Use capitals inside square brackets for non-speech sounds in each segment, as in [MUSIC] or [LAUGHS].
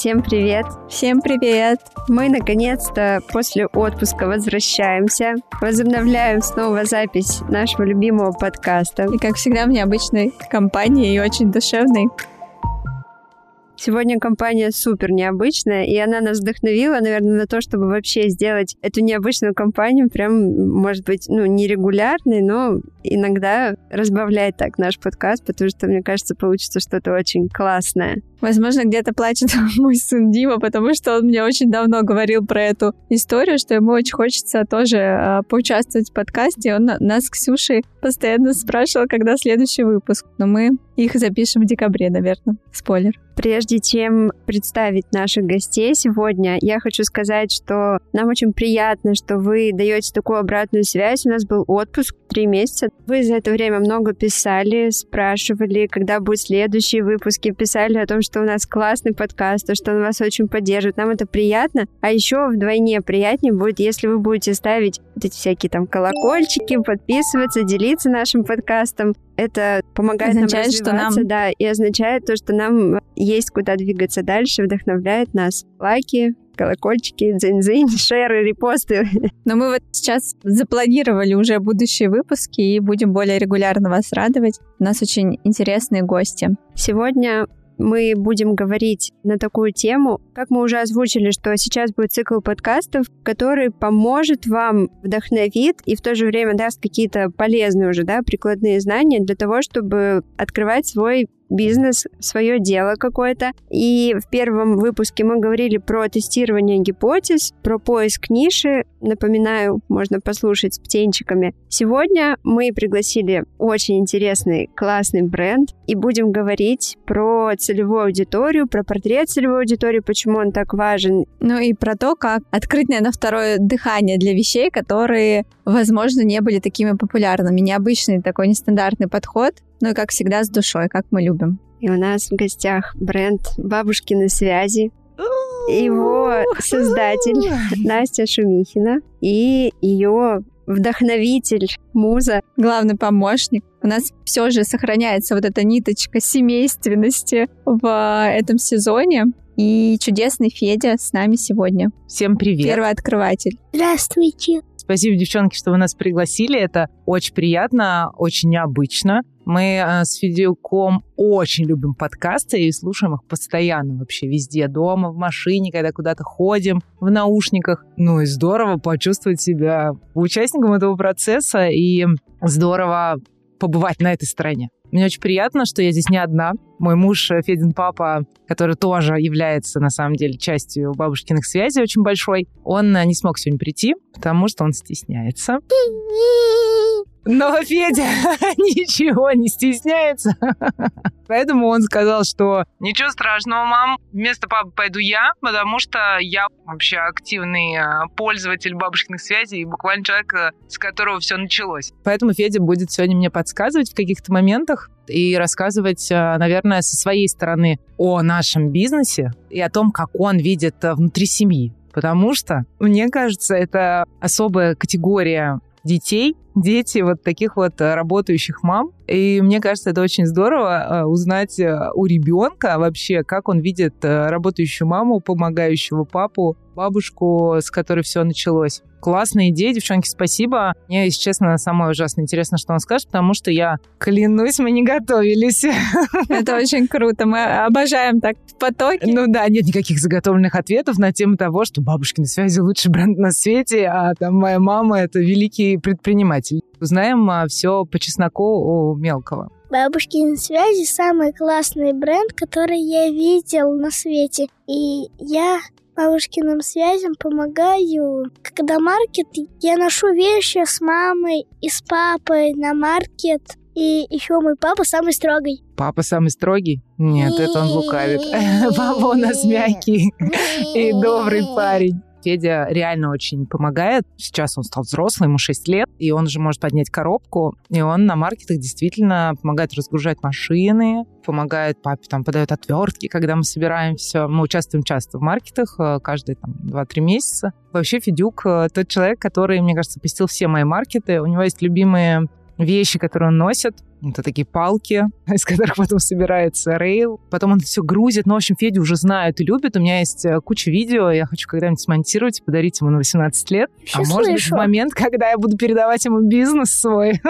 Всем привет! Всем привет! Мы наконец-то после отпуска возвращаемся, возобновляем снова запись нашего любимого подкаста. И как всегда в необычной компании и очень душевной. Сегодня компания супер необычная, и она нас вдохновила, наверное, на то, чтобы вообще сделать эту необычную компанию прям, может быть, ну, нерегулярной, но иногда разбавляет так наш подкаст, потому что, мне кажется, получится что-то очень классное. Возможно, где-то плачет [LAUGHS] мой сын Дима, потому что он мне очень давно говорил про эту историю, что ему очень хочется тоже э, поучаствовать в подкасте. Он нас с Ксюшей постоянно спрашивал, когда следующий выпуск. Но мы их запишем в декабре, наверное. Спойлер. Прежде чем представить наших гостей сегодня, я хочу сказать, что нам очень приятно, что вы даете такую обратную связь. У нас был отпуск три месяца. Вы за это время много писали, спрашивали, когда будет следующий выпуск, и писали о том, что у нас классный подкаст, то, что он вас очень поддерживает. Нам это приятно. А еще вдвойне приятнее будет, если вы будете ставить эти всякие там колокольчики, подписываться, делиться нашим подкастом. Это помогает означает, нам развиваться, что нам... да, и означает то, что нам есть куда двигаться дальше, вдохновляет нас. Лайки, колокольчики, дзынь-дзынь, [LAUGHS] шеры, репосты. Но мы вот сейчас запланировали уже будущие выпуски и будем более регулярно вас радовать. У нас очень интересные гости. Сегодня мы будем говорить на такую тему. Как мы уже озвучили, что сейчас будет цикл подкастов, который поможет вам, вдохновит и в то же время даст какие-то полезные уже, да, прикладные знания для того, чтобы открывать свой бизнес, свое дело какое-то. И в первом выпуске мы говорили про тестирование гипотез, про поиск ниши. Напоминаю, можно послушать с птенчиками. Сегодня мы пригласили очень интересный, классный бренд и будем говорить про целевую аудиторию, про портрет целевой аудитории, почему он так важен. Ну и про то, как открыть, наверное, второе дыхание для вещей, которые, возможно, не были такими популярными. Необычный такой нестандартный подход, ну и, как всегда, с душой, как мы любим. И у нас в гостях бренд «Бабушкины связи». Его создатель [LAUGHS] Настя Шумихина и ее вдохновитель, муза. Главный помощник. У нас все же сохраняется вот эта ниточка семейственности в этом сезоне. И чудесный Федя с нами сегодня. Всем привет. Первый открыватель. Здравствуйте. Спасибо, девчонки, что вы нас пригласили. Это очень приятно, очень необычно. Мы э, с Федюком очень любим подкасты и слушаем их постоянно вообще везде. Дома, в машине, когда куда-то ходим, в наушниках. Ну и здорово почувствовать себя участником этого процесса и здорово побывать на этой стороне. Мне очень приятно, что я здесь не одна. Мой муж э, Федин папа, который тоже является на самом деле частью бабушкиных связей очень большой, он э, не смог сегодня прийти, потому что он стесняется. [LAUGHS] Но Федя [LAUGHS] ничего не стесняется. [LAUGHS] Поэтому он сказал, что ничего страшного, мам, вместо папы пойду я, потому что я вообще активный э, пользователь бабушкиных связей и буквально человек, э, с которого все началось. Поэтому Федя будет сегодня мне подсказывать в каких-то моментах и рассказывать, э, наверное, со своей стороны о нашем бизнесе и о том, как он видит внутри семьи. Потому что, мне кажется, это особая категория детей, дети вот таких вот э, работающих мам. И мне кажется, это очень здорово э, узнать э, у ребенка вообще, как он видит работающую маму, помогающего папу, бабушку, с которой все началось. Классная идея, девчонки, спасибо. Мне, если честно, самое ужасно интересно, что он скажет, потому что я клянусь, мы не готовились. Это очень круто. Мы обожаем так в потоке. Ну да, нет никаких заготовленных ответов на тему того, что бабушкины связи лучший бренд на свете, а там моя мама — это великий предприниматель. Узнаем а, все по чесноку у мелкого. Бабушкины связи самый классный бренд, который я видел на свете. И я бабушкиным связям помогаю. Когда маркет, я ношу вещи с мамой и с папой на маркет. И еще мой папа самый строгий. Папа самый строгий? Нет, это он лукавит. [LAUGHS] Папа у нас мягкий и добрый парень. Федя реально очень помогает. Сейчас он стал взрослый, ему 6 лет, и он уже может поднять коробку, и он на маркетах действительно помогает разгружать машины, помогает папе, там, подает отвертки, когда мы собираем все. Мы участвуем часто в маркетах, э, каждые там 2-3 месяца. Вообще Федюк э, тот человек, который, мне кажется, посетил все мои маркеты. У него есть любимые вещи, которые он носит. Это такие палки, [LAUGHS] из которых потом собирается рейл. Потом он все грузит. Ну, в общем, Федя уже знает и любит. У меня есть э, куча видео. Я хочу когда-нибудь смонтировать и подарить ему на 18 лет. Вообще а может быть, в момент, когда я буду передавать ему бизнес свой.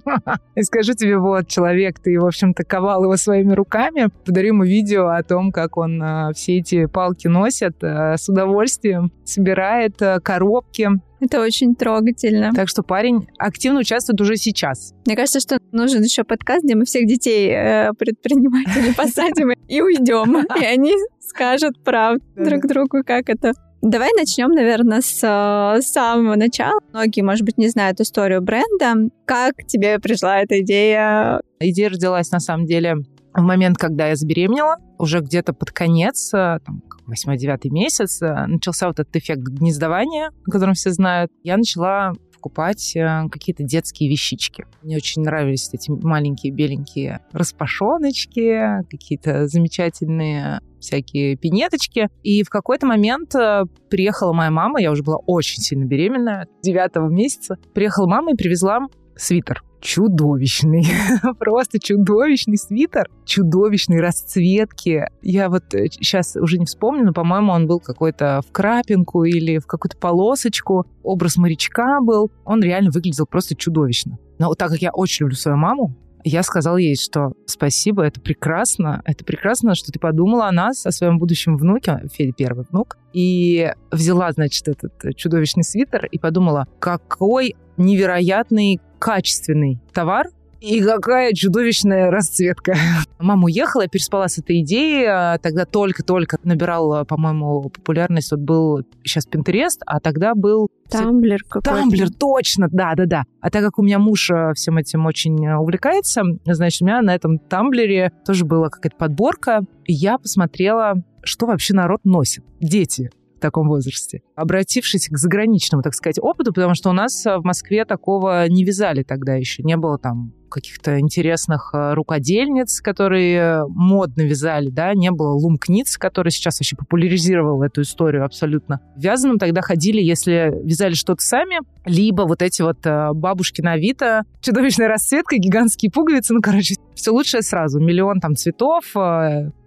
[LAUGHS] И скажу тебе, вот, человек, ты, в общем-то, ковал его своими руками. Подарю ему видео о том, как он э, все эти палки носит э, с удовольствием, собирает коробки. Это очень трогательно. Так что парень активно участвует уже сейчас. Мне кажется, что нужен еще подкаст, где мы всех детей э, предпринимателей [LAUGHS] посадим и уйдем. И они скажут правду друг другу, как это. Давай начнем, наверное, с э, самого начала. Многие, может быть, не знают историю бренда. Как тебе пришла эта идея? Идея родилась, на самом деле, в момент, когда я забеременела, уже где-то под конец, э, там, восьмой-девятый месяц, э, начался вот этот эффект гнездования, о котором все знают. Я начала покупать э, какие-то детские вещички. Мне очень нравились эти маленькие беленькие распашоночки, какие-то замечательные всякие пинеточки. И в какой-то момент э, приехала моя мама, я уже была очень сильно беременная, девятого месяца. Приехала мама и привезла свитер. Чудовищный, [LAUGHS] просто чудовищный свитер, чудовищной расцветки. Я вот сейчас уже не вспомню, но, по-моему, он был какой-то в крапинку или в какую-то полосочку. Образ морячка был. Он реально выглядел просто чудовищно. Но так как я очень люблю свою маму, я сказала ей, что спасибо, это прекрасно, это прекрасно, что ты подумала о нас, о своем будущем внуке, Федя первый внук, и взяла, значит, этот чудовищный свитер и подумала, какой невероятный качественный товар, и какая чудовищная расцветка. [LAUGHS] Мама уехала, я переспала с этой идеей. а Тогда только-только набирал, по-моему, популярность. Вот был сейчас Пинтерест, а тогда был... Тамблер какой-то. Тамблер, точно, да-да-да. А так как у меня муж э, всем этим очень увлекается, значит, у меня на этом Тамблере тоже была какая-то подборка. И я посмотрела, что вообще народ носит. Дети в таком возрасте. Обратившись к заграничному, так сказать, опыту, потому что у нас э, в Москве такого не вязали тогда еще. Не было там каких-то интересных э, рукодельниц, которые э, модно вязали, да, не было лумкниц, который сейчас вообще популяризировал эту историю абсолютно. Вязаным тогда ходили, если вязали что-то сами, либо вот эти вот э, бабушки на Авито, чудовищная расцветка, гигантские пуговицы, ну, короче, все лучшее сразу, миллион там цветов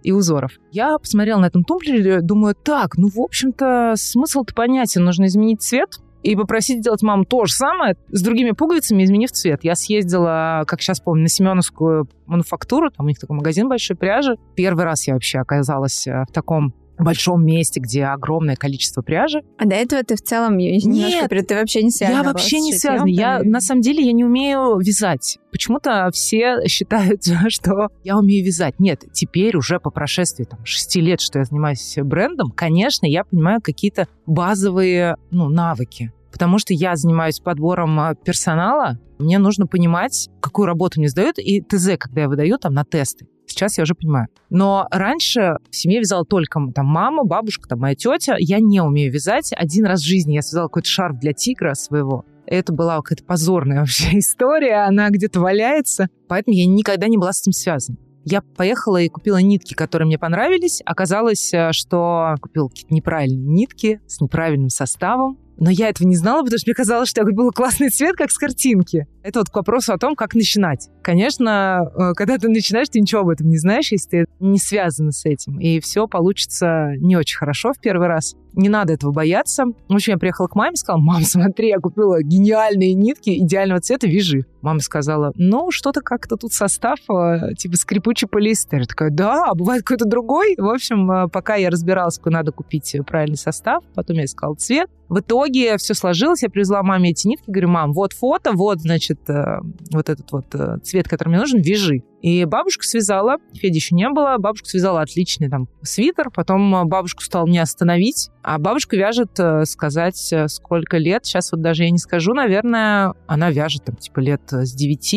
и узоров. Я посмотрела на этом тумблере, думаю, так, ну, в общем-то, смысл-то понятен, нужно изменить цвет, и попросить сделать маму то же самое с другими пуговицами, изменив цвет. Я съездила, как сейчас помню, на Семеновскую мануфактуру, там у них такой магазин большой пряжи. Первый раз я вообще оказалась э, в таком большом месте, где огромное количество пряжи. А до этого ты в целом немножко Нет, перед- ты вообще не связана. я вообще не связана. Я, и- на самом деле, я не умею вязать. Почему-то все считают, [LAUGHS] что я умею вязать. Нет, теперь уже по прошествии там, шести лет, что я занимаюсь брендом, конечно, я понимаю какие-то базовые ну, навыки. Потому что я занимаюсь подбором а, персонала, мне нужно понимать, какую работу мне сдают, и ТЗ, когда я выдаю там на тесты. Сейчас я уже понимаю. Но раньше в семье вязала только там мама, бабушка, там моя тетя. Я не умею вязать. Один раз в жизни я связала какой-то шарф для тигра своего. Это была какая-то позорная [LAUGHS] вообще история. Она где-то валяется. Поэтому я никогда не была с этим связана. Я поехала и купила нитки, которые мне понравились. Оказалось, э, что купила какие-то неправильные нитки с неправильным составом. Но я этого не знала, потому что мне казалось, что купила классный цвет, как с картинки. Это вот к вопросу о том, как начинать. Конечно, э, когда ты начинаешь, ты ничего об этом не знаешь, если ты не связана с этим. И все получится не очень хорошо в первый раз. Не надо этого бояться. В общем, я приехала к маме сказала, мам, смотри, я купила гениальные нитки идеального цвета, вяжи. Мама сказала, ну, что-то как-то тут состав, э, типа скрипучий полиэстер. Я такая, да, а бывает какой-то другой? В общем, э, пока я разбиралась, какой надо купить правильный состав, потом я искала цвет. В итоге все сложилось, я привезла маме эти нитки, говорю, мам, вот фото, вот, значит, э, вот этот вот э, цвет, который мне нужен, вяжи. И бабушка связала, Феди еще не было, бабушка связала отличный там свитер, потом э, бабушку стал не остановить, а бабушка вяжет, э, сказать, э, сколько лет, сейчас вот даже я не скажу, наверное, она вяжет там типа лет с 9,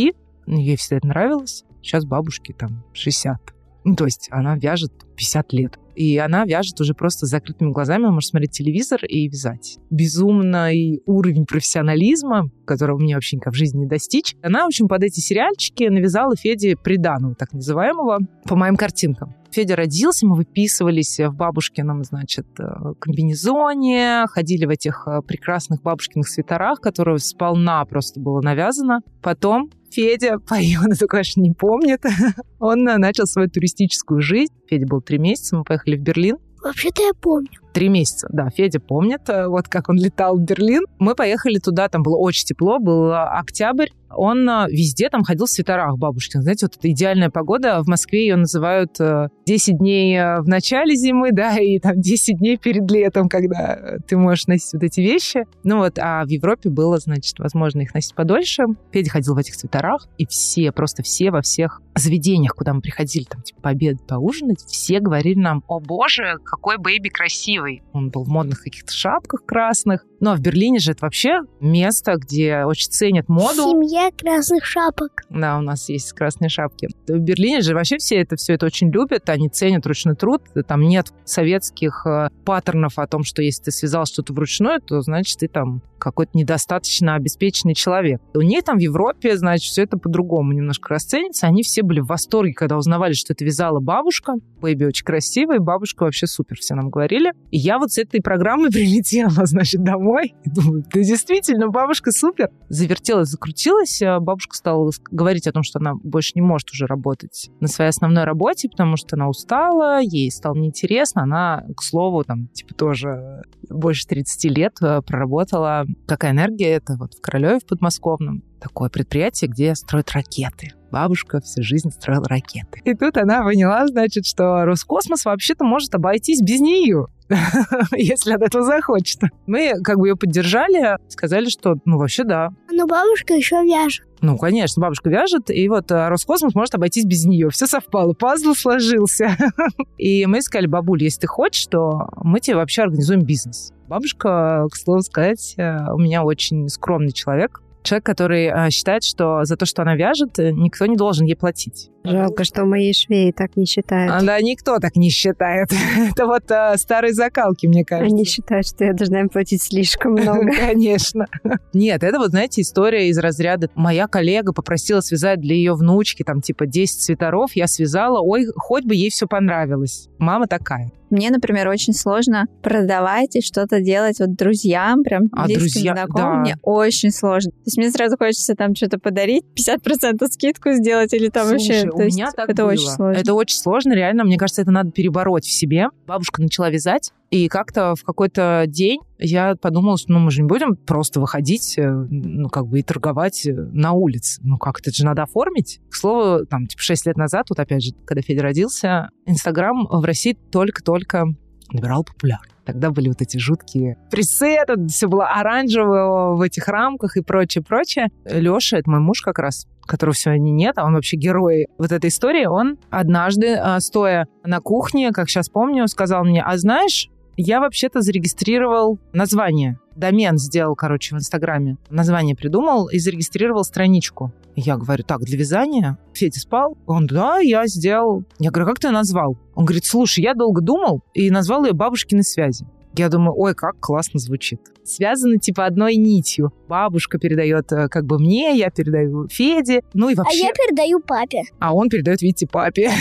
ей всегда это нравилось, сейчас бабушке там 60. Ну, то есть она вяжет 50 лет. И она вяжет уже просто с закрытыми глазами, она может смотреть телевизор и вязать. Безумный уровень профессионализма, которого мне вообще никак в жизни не достичь. Она, в общем, под эти сериальчики навязала Феде приданого, так называемого, по моим картинкам. Федя родился, мы выписывались в бабушкином, значит, э, комбинезоне, ходили в этих э, прекрасных бабушкиных свитерах, которые сполна просто было навязано. Потом Федя он это, конечно, не помнит. [LAUGHS] Он начал свою туристическую жизнь. Федя был три месяца, мы поехали в Берлин. Вообще-то я помню. Три месяца, да, Федя помнит, э, вот как он летал в Берлин. Мы поехали туда, там было очень тепло, был э, октябрь. Он э, везде там ходил в свитерах бабушкин. Знаете, вот эта идеальная погода. В Москве ее называют 10 дней в начале зимы, [LAUGHS] да, и там 10 дней перед летом, когда ты можешь носить вот эти вещи. Ну вот, а в Европе было, значит, возможно их носить подольше. Федя ходил в этих свитерах, и все, просто все во всех заведениях, куда мы приходили, там, типа, пообедать, поужинать, все говорили нам, о боже, какой baby красивый. Он был в модных каких-то шапках красных. Ну, а в Берлине же это вообще место, где очень ценят моду. Семья красных шапок. Да, у нас есть красные шапки. В Берлине же вообще все это все это очень любят, они ценят ручной труд. Там нет советских э, паттернов о том, что если ты связал что-то вручную, то значит ты там какой-то недостаточно обеспеченный человек. У них там в Европе, значит, все это по-другому немножко расценится. Они все были в восторге, когда узнавали, что это вязала бабушка. Бэйби очень красивый, бабушка вообще супер, все нам говорили. И я вот с этой программой [LAUGHS] прилетела, значит, домой. [LAUGHS] И думаю, да действительно, бабушка супер. Завертелась, закрутилась. А бабушка стала говорить о том, что она больше не может уже работать на своей основной работе, потому что она устала, ей стало неинтересно. Она, к слову, там, типа, тоже больше 30 лет э, проработала. Какая энергия это вот в Королеве в подмосковном. Такое предприятие, где строят ракеты. Бабушка всю жизнь строила ракеты. И тут она поняла, значит, что Роскосмос вообще-то может обойтись без нее [LAUGHS] если она этого захочет. Мы как бы ее поддержали, сказали, что, ну, вообще да. Но бабушка еще вяжет. Ну, конечно, бабушка вяжет, и вот э, Роскосмос может обойтись без нее. Все совпало, пазл сложился. [LAUGHS] И мы сказали, бабуль, если ты хочешь, то мы тебе вообще организуем бизнес. Бабушка, к слову сказать, э, у меня очень скромный человек человек, который э, считает, что за то, что она вяжет, э, никто не должен ей платить. Жалко, что мои швеи так не считают. А, да, никто так не считает. [LAUGHS] Это вот э, старые закалки, мне кажется. Они считают, что я должна им платить слишком много. [LAUGHS] Конечно. Нет, это вот, знаете, история из разряда «моя коллега попросила связать для ее внучки там типа 10 свитеров, я связала, ой, хоть бы ей все понравилось». Мама такая. Мне, например, очень сложно продавать и что-то делать вот друзьям, прям а, близким друзья, знакомым. Да. Мне очень сложно. То есть мне сразу хочется там что-то подарить, 50% скидку сделать или там Слушай, вообще. у То меня так это было. очень сложно. Это очень сложно, реально. Мне кажется, это надо перебороть в себе. Бабушка начала вязать, и как-то в какой-то день я подумала, что ну, мы же не будем просто выходить, э, ну, как бы и торговать э, на улице. Ну, как это же надо оформить. К слову, там, типа, 6 лет назад, вот опять же, когда Федя родился, Инстаграм в России только-только набирал популярность. Тогда были вот эти жуткие пресеты, все было оранжевое в этих рамках и прочее, прочее. Леша, это мой муж как раз, которого сегодня нет, а он вообще герой вот этой истории, он однажды, а, стоя на кухне, как сейчас помню, сказал мне, а знаешь, я вообще-то зарегистрировал название. Домен сделал, короче, в Инстаграме. Название придумал и зарегистрировал страничку. Я говорю, так, для вязания? Федя спал? Он, да, я сделал. Я говорю, как ты назвал? Он говорит, слушай, я долго думал и назвал ее бабушкиной связи. Я думаю, ой, как классно звучит. Связаны типа одной нитью. Бабушка передает э, как бы мне, я передаю Феде, ну и вообще... А я передаю папе. А он передает, видите, папе.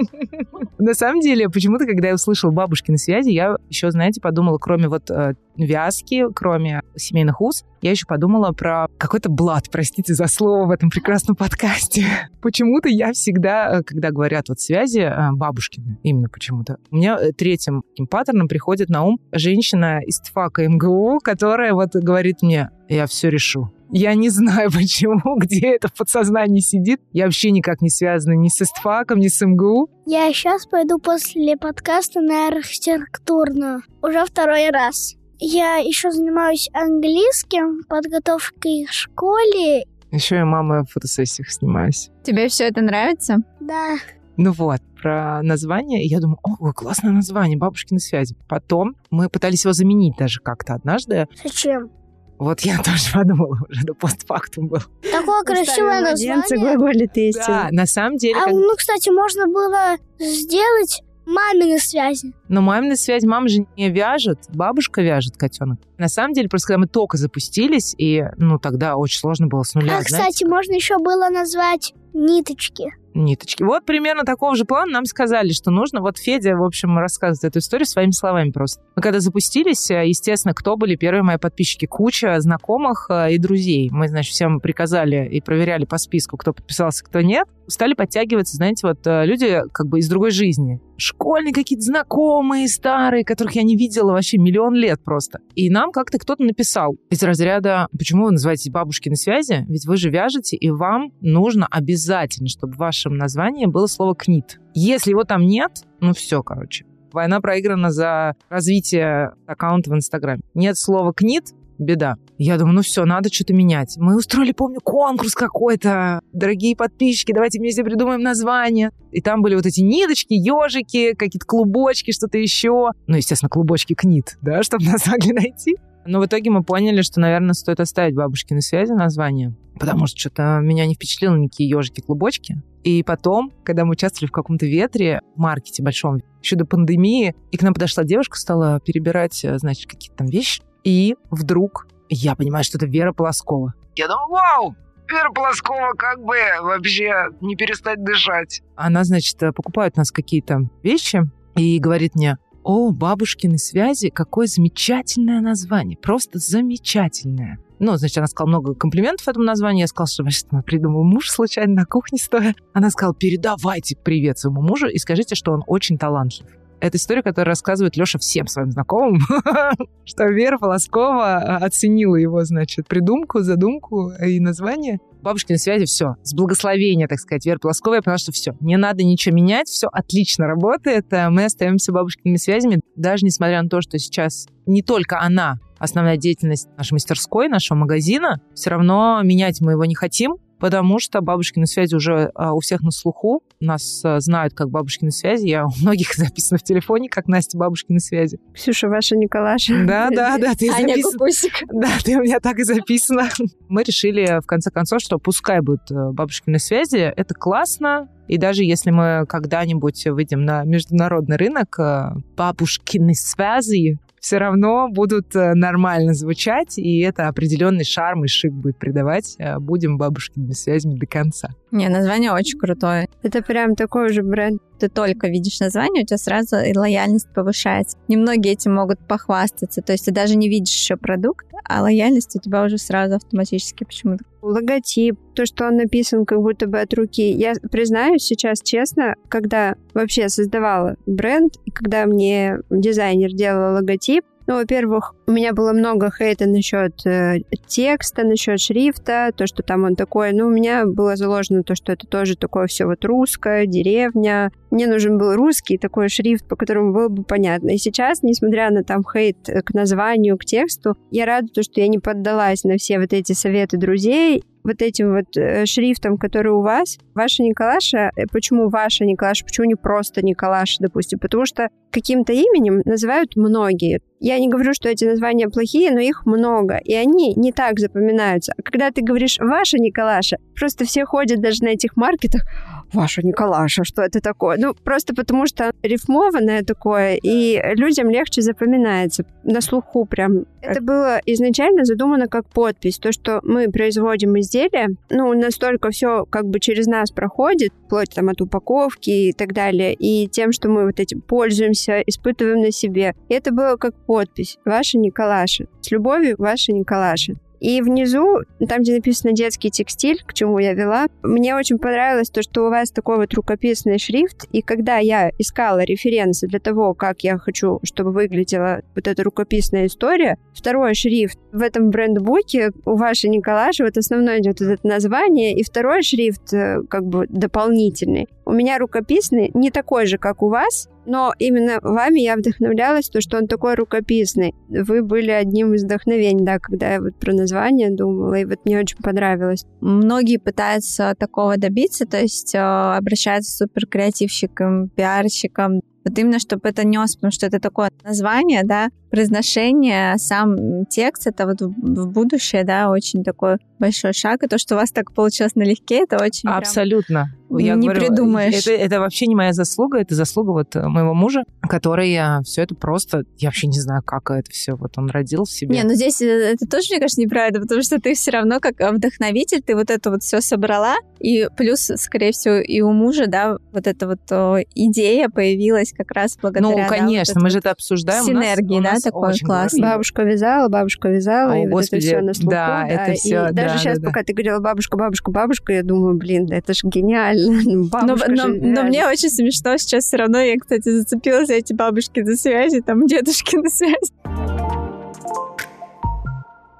[LAUGHS] На самом деле, почему-то, когда я услышала бабушкины связи, я еще, знаете, подумала, кроме вот э, вязки, кроме семейных уз, я еще подумала про какой-то блат, простите за слово в этом прекрасном подкасте. [LAUGHS] Почему-то я всегда, э, когда говорят вот связи бабушкины, именно почему-то, у меня третьим паттерном приходит на ум женщина из ТФАКа МГУ, которая вот говорит мне, я все решу. Я не знаю, [LAUGHS] почему, где это в подсознании сидит. Я вообще никак не связана ни с ИСТФАКом, ни с МГУ. Я сейчас пойду после подкаста на архитектурную. Уже второй раз. Я еще занимаюсь английским, подготовкой к школе. Еще я мама в фотосессиях снимаюсь. Тебе все это нравится? Да. Ну вот, про название, и я думаю, о, классное название, бабушкины связи. Потом мы пытались его заменить даже как-то однажды. Зачем? Вот я [LAUGHS] тоже подумала уже, да постфактум был. Такое красивое название. Да, на самом деле... А, как... ну, кстати, можно было сделать мамины связи. Но маминая связь мама же не вяжет, бабушка вяжет котенок. На самом деле, просто когда мы только запустились, и ну тогда очень сложно было с нуля. А, кстати, можно еще было назвать ниточки ниточки. Вот примерно такого же плана нам сказали, что нужно. Вот Федя, в общем, рассказывает эту историю своими словами просто. Мы когда запустились, э, естественно, кто были первые мои подписчики? Куча знакомых э, и друзей. Мы, значит, всем приказали и проверяли по списку, кто подписался, кто нет. Стали подтягиваться, знаете, вот э, люди как бы из другой жизни. Школьные какие-то знакомые, старые, которых я не видела вообще миллион лет просто. И нам как-то кто-то написал из разряда, почему вы называете бабушки на связи? Ведь вы же вяжете, и вам нужно обязательно, чтобы ваша вашем названии было слово «книт». Если его там нет, ну все, короче. Война проиграна за развитие аккаунта в Инстаграме. Нет слова «книт», беда. Я думаю, ну все, надо что-то менять. Мы устроили, помню, конкурс какой-то. Дорогие подписчики, давайте вместе придумаем название. И там были вот эти ниточки, ежики, какие-то клубочки, что-то еще. Ну, естественно, клубочки книт, да, [LAUGHS] чтобы нас могли найти. Но в итоге мы поняли, что, наверное, стоит оставить бабушкины связи название, потому что что-то меня не впечатлило никакие ежики-клубочки. И потом, когда мы участвовали в каком-то ветре, в маркете большом, еще до пандемии, и к нам подошла девушка, стала перебирать, э, значит, какие-то там вещи, и вдруг я понимаю, что это Вера Полоскова. Я думаю, вау, Вера Полоскова как бы вообще не перестать дышать. Она, значит, э, покупает у нас какие-то вещи и говорит мне, о, бабушкины связи, какое замечательное название, просто замечательное. Ну, значит, она сказала много комплиментов этому названию. Я сказала, что вообще придумал муж случайно на кухне стоя. Она сказала, передавайте привет своему мужу и скажите, что он очень талантлив. Это история, которую рассказывает Леша всем своим знакомым, [LAUGHS] что Вера Полоскова а, оценила его, значит, придумку, задумку и название. Бабушкины связи все, с благословения, так сказать, Вера Полоскова, я поняла, что все, не надо ничего менять, все отлично работает, а мы остаемся бабушкиными связями, даже несмотря на то, что сейчас не только она основная деятельность нашей мастерской, нашего магазина, все равно менять мы его не хотим, потому что бабушкины связи уже а, у всех на слуху. Нас а, знают как бабушкины связи. Я [LAUGHS] у многих [LAUGHS] записана в телефоне, как Настя бабушкины связи. Ксюша, ваша Николаша. Да, да, да, ты Аня Кукусик. [LAUGHS] Да, ты у меня так и записана. Мы решили, в конце концов, что пускай будут э, бабушкины связи. Это классно, и даже если мы когда-нибудь выйдем на международный рынок, э, бабушкины связи все равно будут э, нормально звучать, и это определенный шарм и шик будет придавать. Э, будем бабушкиными связями до конца. Не, название очень крутое. Это прям такой же бренд. Ты только видишь название, у тебя сразу и лояльность повышается. Немногие этим могут похвастаться. То есть ты даже не видишь еще продукт, а лояльность у тебя уже сразу автоматически почему-то. Логотип, то, что он написан как будто бы от руки. Я признаюсь сейчас честно, когда вообще создавала бренд, и когда мне дизайнер делал логотип, ну, во-первых, у меня было много хейта насчет э, текста, насчет шрифта, то, что там он такой. Ну, у меня было заложено то, что это тоже такое все вот русское, деревня. Мне нужен был русский такой шрифт, по которому было бы понятно. И сейчас, несмотря на там хейт к названию, к тексту, я рада, то, что я не поддалась на все вот эти советы друзей вот этим вот э, шрифтом, который у вас, ваша Николаша, э, почему ваша Николаша, почему не просто Николаша, допустим, потому что каким-то именем называют многие. Я не говорю, что эти названия плохие, но их много, и они не так запоминаются. А когда ты говоришь «ваша Николаша», просто все ходят даже на этих маркетах, ваша Николаша, что это такое? Ну, просто потому что рифмованное такое, и людям легче запоминается на слуху прям. Это было изначально задумано как подпись, то, что мы производим изделие, ну, настолько все как бы через нас проходит, вплоть там от упаковки и так далее, и тем, что мы вот этим пользуемся, испытываем на себе. Это было как подпись «Ваша Николаша». С любовью, ваша Николаша. И внизу, там, где написано детский текстиль, к чему я вела, мне очень понравилось то, что у вас такой вот рукописный шрифт. И когда я искала референсы для того, как я хочу, чтобы выглядела вот эта рукописная история, второй шрифт в этом брендбуке у вашей Николаши, вот основное идет вот это название, и второй шрифт э, как бы дополнительный. У меня рукописный не такой же, как у вас, но именно вами я вдохновлялась, то, что он такой рукописный. Вы были одним из вдохновений, да, когда я вот про название думала, и вот мне очень понравилось. Многие пытаются такого добиться, то есть э, обращаются к суперкреативщикам, пиарщикам, вот именно, чтобы это нес, потому что это такое название, да, произношение, сам текст, это вот в будущее, да, очень такой большой шаг. И то, что у вас так получилось налегке, это очень Абсолютно. Я не говорю, придумаешь. Это, это вообще не моя заслуга, это заслуга вот э, моего мужа, который э, все это просто... Я вообще не знаю, как это все вот он родил в себе. Не, ну здесь э, это тоже, мне кажется, неправильно, потому что ты все равно как вдохновитель, ты вот это вот все собрала, и плюс, скорее всего, и у мужа, да, вот эта вот идея появилась как раз благодаря... Ну, конечно, да, вот мы же это обсуждаем. Синергии, да, такой класс. Бабушка вязала, бабушка вязала, О, и Господи, вот это все на слуху. Да, да, это все, и да, даже сейчас, да. пока ты говорила бабушка, бабушка, бабушка, я думаю, блин, да это [LAUGHS] же гениально. но, но, но мне очень смешно сейчас все равно, я, кстати, зацепилась за эти бабушки за связи, там дедушки на связи.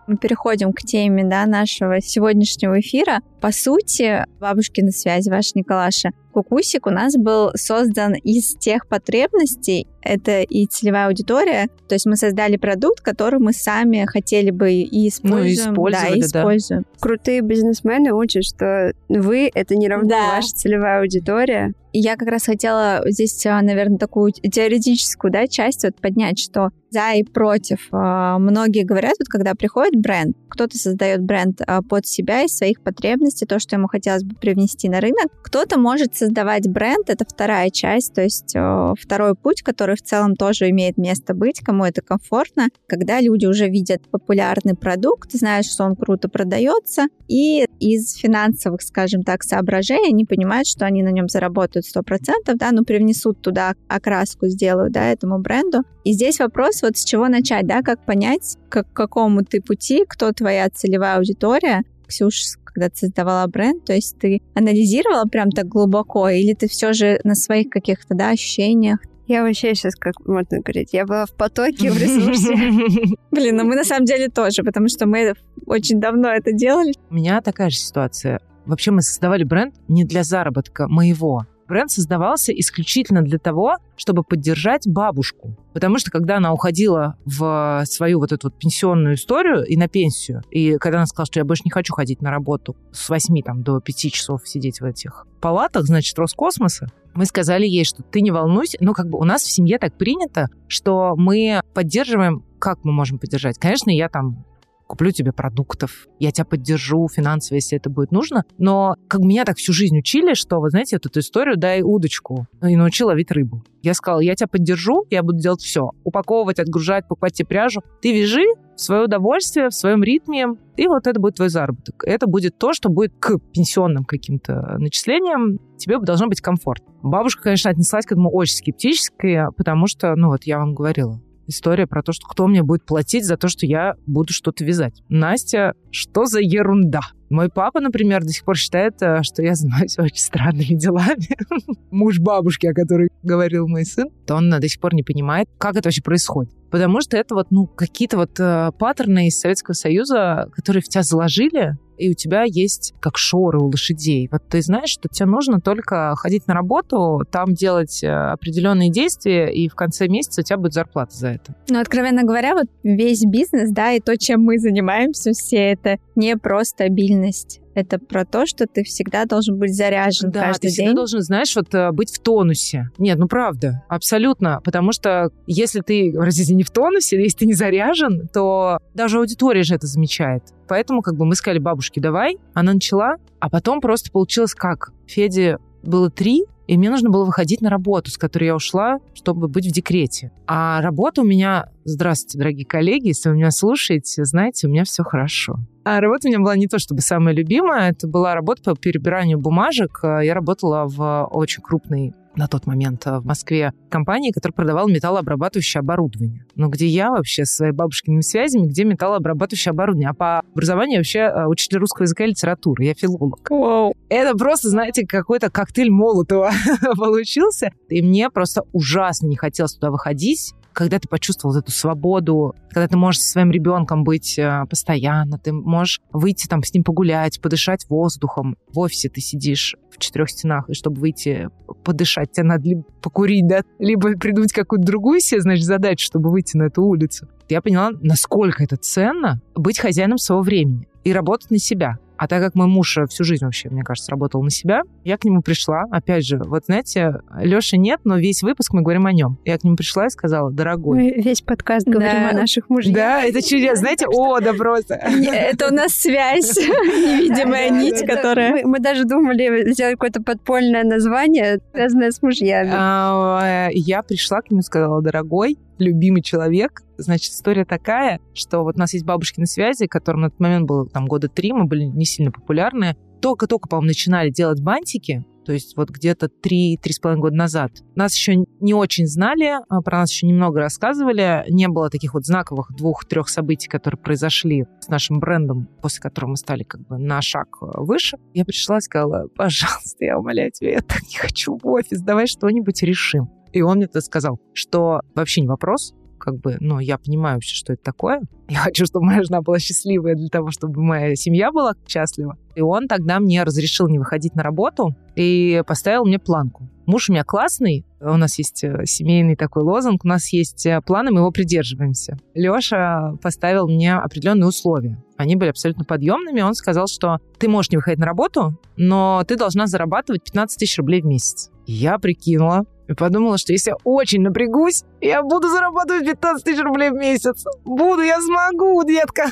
Мы переходим к теме да, нашего сегодняшнего эфира. По сути, бабушки на связи, ваша Николаша, Кукусик у нас был создан из тех потребностей, это и целевая аудитория, то есть мы создали продукт, который мы сами хотели бы и используем. Ну, да, и используем. Да. Крутые бизнесмены учат, что вы — это не равно да. ваша целевая аудитория. И я как раз хотела здесь, а, наверное, такую теоретическую да, часть вот поднять, что за и против. А, многие говорят, вот когда приходит бренд, кто-то создает бренд а, под себя из своих потребностей, то, что ему хотелось бы привнести на рынок. Кто-то может создавать бренд, это вторая часть, то есть второй путь, который в целом тоже имеет место быть, кому это комфортно, когда люди уже видят популярный продукт, знают, что он круто продается, и из финансовых, скажем так, соображений они понимают, что они на нем заработают 100%, да, ну, привнесут туда окраску, сделают, да, этому бренду. И здесь вопрос вот с чего начать, да, как понять, к какому ты пути, кто твоя целевая аудитория. Ксюш, когда ты создавала бренд, то есть ты анализировала прям так глубоко, или ты все же на своих каких-то, да, ощущениях, я вообще сейчас, как можно говорить, я была в потоке, в ресурсе. [LAUGHS] Блин, ну мы на самом деле тоже, потому что мы очень давно это делали. У меня такая же ситуация. Вообще мы создавали бренд не для заработка моего, Бренд создавался исключительно для того, чтобы поддержать бабушку. Потому что когда она уходила в свою вот эту вот пенсионную историю и на пенсию, и когда она сказала, что я больше не хочу ходить на работу с 8 там, до 5 часов сидеть в этих палатах, значит, Роскосмоса, мы сказали ей, что ты не волнуйся. Ну, как бы у нас в семье так принято, что мы поддерживаем как мы можем поддержать? Конечно, я там куплю тебе продуктов, я тебя поддержу финансово, если это будет нужно. Но как меня так всю жизнь учили, что, вы знаете, вот эту историю дай удочку и научил ловить рыбу. Я сказала, я тебя поддержу, я буду делать все. Упаковывать, отгружать, покупать тебе пряжу. Ты вяжи в свое удовольствие, в своем ритме, и вот это будет твой заработок. Это будет то, что будет к пенсионным каким-то начислениям. Тебе должно быть комфорт. Бабушка, конечно, отнеслась к этому очень скептически, потому что, ну вот я вам говорила, история про то, что кто мне будет платить за то, что я буду что-то вязать. Настя, что за ерунда? Мой папа, например, до сих пор считает, э, что я занимаюсь [LAUGHS] очень странными делами. [LAUGHS] Муж бабушки, о которой говорил мой сын, то он до сих пор не понимает, как это вообще происходит. Потому что это вот, ну, какие-то вот э, паттерны из Советского Союза, которые в тебя заложили, и у тебя есть как шоры у лошадей. Вот ты знаешь, что тебе нужно только ходить на работу, там делать э, определенные действия, и в конце месяца у тебя будет зарплата за это. Ну, откровенно говоря, вот весь бизнес, да, и то, чем мы занимаемся все, это не просто обильность это про то, что ты всегда должен быть заряжен да, каждый ты всегда день. должен, знаешь, вот э, быть в тонусе. Нет, ну правда, абсолютно. Потому что если ты, простите, не в тонусе, если ты не заряжен, то даже аудитория же это замечает. Поэтому как бы мы сказали бабушке, давай. Она начала, а потом просто получилось как? Феде было три, и мне нужно было выходить на работу, с которой я ушла, чтобы быть в декрете. А работа у меня... Здравствуйте, дорогие коллеги, если вы меня слушаете, знаете, у меня все хорошо. А работа у меня была не то чтобы самая любимая, это была работа по перебиранию бумажек. Я работала в очень крупной на тот момент в Москве компании, которая продавала металлообрабатывающее оборудование. Но где я вообще со своими бабушкиными связями, где металлообрабатывающее оборудование? А по образованию вообще э, учитель русского языка и литературы. Я филолог. Wow. Это просто, знаете, какой-то коктейль Молотова [LAUGHS] получился. И мне просто ужасно не хотелось туда выходить когда ты почувствовал эту свободу, когда ты можешь со своим ребенком быть э, постоянно, ты можешь выйти там с ним погулять, подышать воздухом. В офисе ты сидишь в четырех стенах, и чтобы выйти подышать, тебе надо либо покурить, да, либо придумать какую-то другую себе, значит, задачу, чтобы выйти на эту улицу. Я поняла, насколько это ценно быть хозяином своего времени и работать на себя. А так как мой муж всю жизнь вообще, мне кажется, работал на себя, я к нему пришла. Опять же, вот знаете, Лёши нет, но весь выпуск мы говорим о нем. Я к нему пришла и сказала, дорогой. Мы весь подкаст говорим Да. о наших мужьях. Да, это чудесно. Знаете, о, да просто. Это у нас связь, [LAUGHS] невидимая нить, которая... Мы, даже думали сделать какое-то подпольное название, связанное с мужьями. А, Я пришла к нему и сказала, дорогой, любимый человек, значит, история такая, что вот у нас есть бабушкины связи, которым на тот момент было там года три, мы были не сильно популярны. Только-только, по-моему, начинали делать бантики, то есть вот где-то три-три с половиной года назад. Нас еще не очень знали, а, про нас еще немного рассказывали. Не было таких вот знаковых двух-трех событий, которые произошли с нашим брендом, после которого мы стали как бы на шаг э, выше. Я пришла и сказала, пожалуйста, я умоляю тебя, я так не хочу в офис, давай что-нибудь решим. И он мне это сказал, что вообще не вопрос, как бы, ну, я понимаю вообще, что это такое. Я хочу, чтобы моя жена была счастливая для того, чтобы моя семья была счастлива. И он тогда мне разрешил не выходить на работу и поставил мне планку. Муж у меня классный, у нас есть э, семейный такой лозунг, у нас есть э, планы, мы его придерживаемся. Леша поставил мне определенные условия. Они были абсолютно подъемными. Он сказал, что ты можешь не выходить на работу, но ты должна зарабатывать 15 тысяч рублей в месяц. Я прикинула, и подумала, что если я очень напрягусь, я буду зарабатывать 15 тысяч рублей в месяц. Буду, я смогу, детка.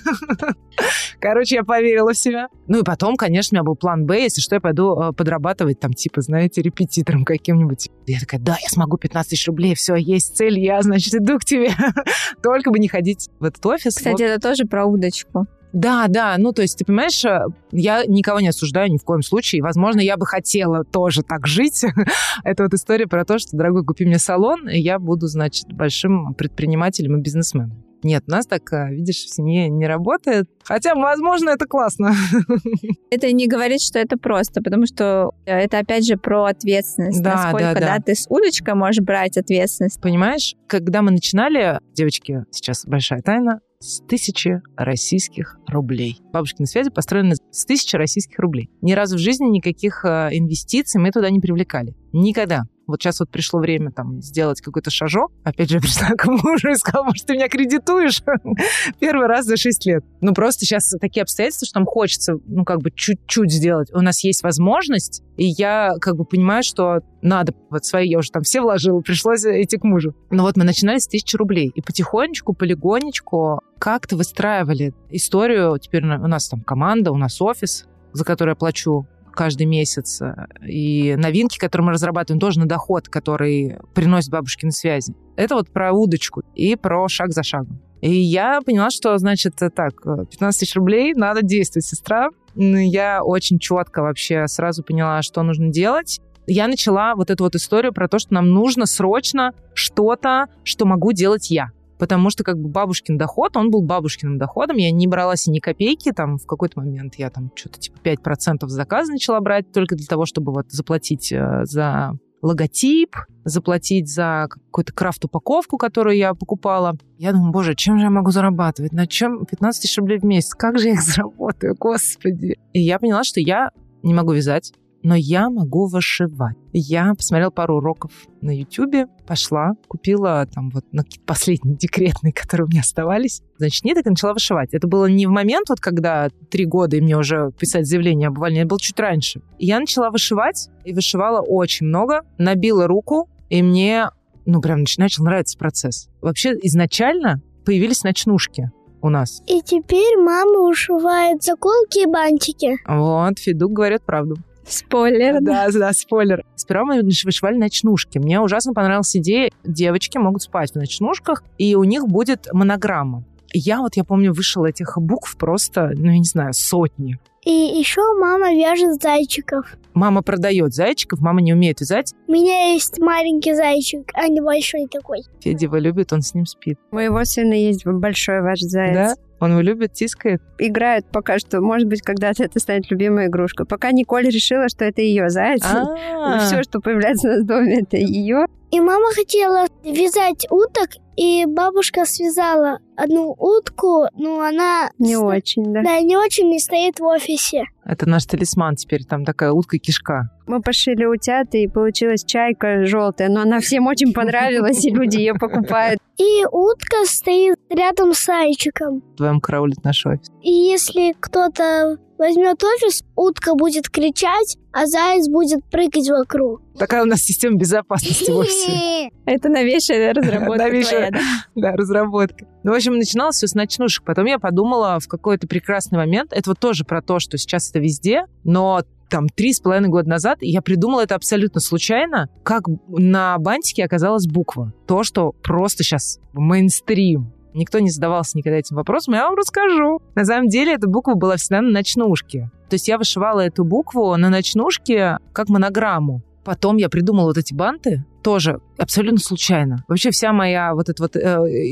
[LAUGHS] Короче, я поверила в себя. Ну и потом, конечно, у меня был план Б, если что, я пойду э, подрабатывать там, типа, знаете, репетитором каким-нибудь. Я такая, да, я смогу 15 тысяч рублей, все, есть цель, я, значит, иду к тебе. [LAUGHS] Только бы не ходить в этот офис. Кстати, это тоже про удочку. Да, да, ну то есть, ты понимаешь, э, я никого не осуждаю ни в коем случае. Возможно, я бы хотела тоже так жить. [LAUGHS] Это вот история про то, что, дорогой, купи мне салон, и я буду, значит, большим предпринимателем и бизнесменом. Нет, у нас так, э, видишь, в семье не работает. Хотя, возможно, это классно. [LAUGHS] Это не говорит, что это просто, потому что это опять же про ответственность. Да, Насколько, да, да. ты с удочкой можешь брать ответственность. Понимаешь, когда мы начинали, девочки, сейчас большая тайна, с тысячи российских рублей. Бабушкины связи построены с тысячи российских рублей. Ни разу в жизни никаких э, инвестиций мы туда не привлекали. Никогда. Вот сейчас вот пришло время там сделать какой-то шажок. Опять же, я пришла к мужу и сказала, может, ты меня кредитуешь? [LAUGHS] Первый раз за 6 лет. Ну, просто сейчас такие обстоятельства, что нам хочется, ну, как бы чуть-чуть сделать. У нас есть возможность, и я как бы понимаю, что надо. Вот свои я уже там все вложила, пришлось идти к мужу. Но вот мы начинали с тысячи рублей. И потихонечку, полигонечку как-то выстраивали историю. Теперь у нас там команда, у нас офис, за который я плачу каждый месяц. И новинки, которые мы разрабатываем, тоже на доход, который приносит бабушкины связи. Это вот про удочку и про шаг за шагом. И я поняла, что, значит, так, 15 тысяч рублей, надо действовать, сестра. Я очень четко вообще сразу поняла, что нужно делать. Я начала вот эту вот историю про то, что нам нужно срочно что-то, что могу делать я. Потому что как бы бабушкин доход, он был бабушкиным доходом. Я не брала себе ни копейки. Там в какой-то момент я там что-то типа 5% заказа начала брать только для того, чтобы вот заплатить э, за логотип, заплатить за какую-то крафт-упаковку, которую я покупала. Я думаю, боже, чем же я могу зарабатывать? На чем 15 тысяч рублей в месяц? Как же я их заработаю, господи? И я поняла, что я не могу вязать, но я могу вышивать. Я посмотрела пару уроков на Ютубе, пошла, купила там вот какие-то последние [LAUGHS] декретные, которые у меня оставались. Значит, ниток и начала вышивать. Это было не в момент, вот когда три года и мне уже писать заявление об увольнении, это было чуть раньше. И я начала вышивать, и вышивала очень много, набила руку, и мне, ну, прям нач- начал нравиться процесс. Вообще, изначально появились ночнушки у нас. И теперь мама ушивает заколки и бантики. Вот, Федук говорит правду. Спойлер. Да, да, спойлер. Сперва мы вышивали ночнушки. Мне ужасно понравилась идея. Девочки могут спать в ночнушках, и у них будет монограмма. Я вот, я помню, вышила этих букв просто, ну, я не знаю, сотни. И еще мама вяжет зайчиков. Мама продает зайчиков, мама не умеет вязать. У меня есть маленький зайчик, а не большой такой. Федя его любит, он с ним спит. У моего сына есть большой ваш заяц. Да? Он его любит, тискает. Играют пока что. Может быть, когда-то это станет любимой игрушкой. Пока Николь решила, что это ее заяц. А, [LAUGHS] Все, что появляется на доме, это ее. И мама хотела вязать уток, и бабушка связала одну утку, но она... Не sto- очень, да. Да, не очень не стоит в офисе. Это наш талисман теперь, там такая утка-кишка. Мы пошили утят, и получилась чайка желтая, но она всем очень понравилась, и люди ее покупают. И утка стоит рядом с зайчиком. Вдвоем караулит наш офис. И если кто-то возьмет офис, утка будет кричать, а заяц будет прыгать вокруг. Такая у нас система безопасности в офисе. [LAUGHS] Это новейшая разработка Новейшая. твоя, да? [LAUGHS] Да, разработка. Ну, в общем, начиналось все с ночнушек. Потом я подумала в какой-то прекрасный момент, это вот тоже про то, что сейчас это везде, но там три с половиной года назад я придумала это абсолютно случайно, как на бантике оказалась буква. То, что просто сейчас мейнстрим. Никто не задавался никогда этим вопросом, я вам расскажу. На самом деле эта буква была всегда на ночнушке. То есть я вышивала эту букву на ночнушке как монограмму. Потом я придумала вот эти банты, тоже абсолютно случайно. Вообще вся моя вот эта вот э,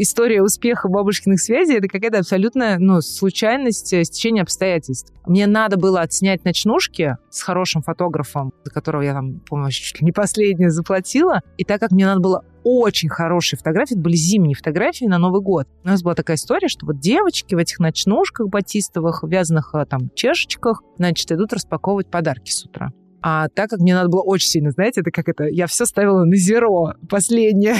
история успеха бабушкиных связей это какая-то абсолютная ну, случайность, э, стечение обстоятельств. Мне надо было отснять ночнушки с хорошим фотографом, за которого я там, по-моему, чуть ли не последнее заплатила. И так как мне надо было очень хорошие фотографии, это были зимние фотографии на Новый год. У нас была такая история, что вот девочки в этих ночнушках батистовых, вязаных э, там чешечках, значит, идут распаковывать подарки с утра. А так как мне надо было очень сильно, знаете, это как это, я все ставила на зеро последнее.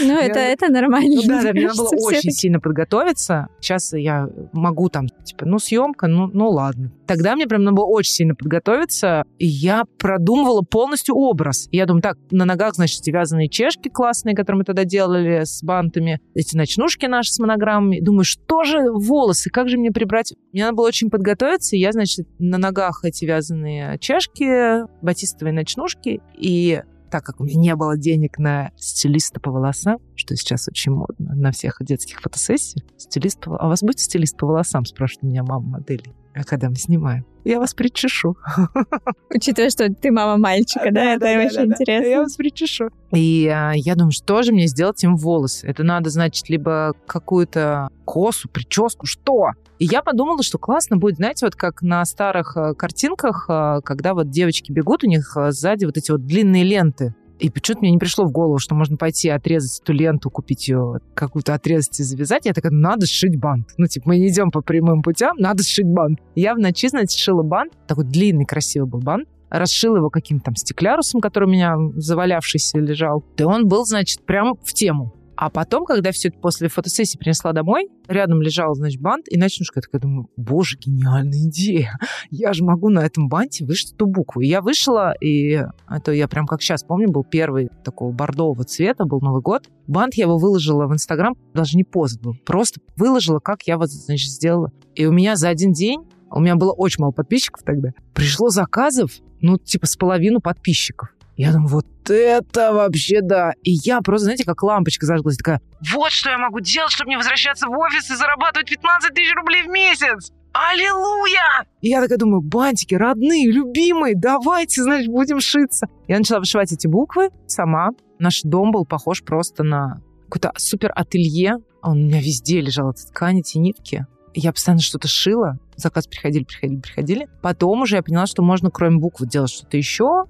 Ну, это, это нормально. Ну да, да, мне надо было очень сильно подготовиться. Сейчас я могу там, типа, ну, съемка, ну, ну ладно. Тогда мне прям надо было очень сильно подготовиться, и я продумывала полностью образ. И я думаю, так, на ногах, значит, эти вязаные чешки классные, которые мы тогда делали с бантами, эти ночнушки наши с монограммами. Думаю, что же волосы, как же мне прибрать? Мне надо было очень подготовиться, и я, значит, на ногах эти вязаные чешки, батистовые ночнушки, и так как у меня не было денег на стилиста по волосам, что сейчас очень модно на всех детских фотосессиях, стилист по... А у вас будет стилист по волосам, спрашивает меня мама модели. А когда мы снимаем? Я вас причешу. [LAUGHS] Учитывая, что ты мама мальчика, да, это очень Я интересно. вас причешу. И а, я думаю, что же мне сделать им волосы? Это надо, значит, либо какую-то косу, прическу, что? И я подумала, что классно будет, знаете, вот как на старых э, картинках, э, когда вот девочки бегут, у них э, сзади вот эти вот длинные ленты. И почему-то мне не пришло в голову, что можно пойти отрезать эту ленту, купить ее, какую-то отрезать и завязать. Я такая, надо сшить бант. Ну, типа, мы не идем по прямым путям, надо сшить бант. Я в значит, сшила бант. Такой длинный, красивый был бант. Расшила его каким-то там стеклярусом, который у меня завалявшийся лежал. И он был, значит, прям в тему. А потом, когда все это после фотосессии принесла домой, рядом лежал, значит, бант, и ночнушка. Я такая думаю, боже, гениальная идея. Я же могу на этом банте вышить эту букву. И я вышла, и это я прям как сейчас помню, был первый такого бордового цвета, был Новый год. Бант я его выложила в Инстаграм, даже не пост был, просто выложила, как я вот, значит, сделала. И у меня за один день, у меня было очень мало подписчиков тогда, пришло заказов, ну, типа, с половину подписчиков. Я думаю, вот это вообще да. И я просто, знаете, как лампочка зажглась, такая, вот что я могу делать, чтобы не возвращаться в офис и зарабатывать 15 тысяч рублей в месяц. Аллилуйя! И я такая думаю, бантики, родные, любимые, давайте, значит, будем шиться. Я начала вышивать эти буквы сама. Наш дом был похож просто на какое-то супер ателье. У меня везде лежал, эта ткань, эти нитки. Я постоянно что-то шила. Заказ приходили, приходили, приходили. Потом уже я поняла, что можно кроме букв делать что-то еще.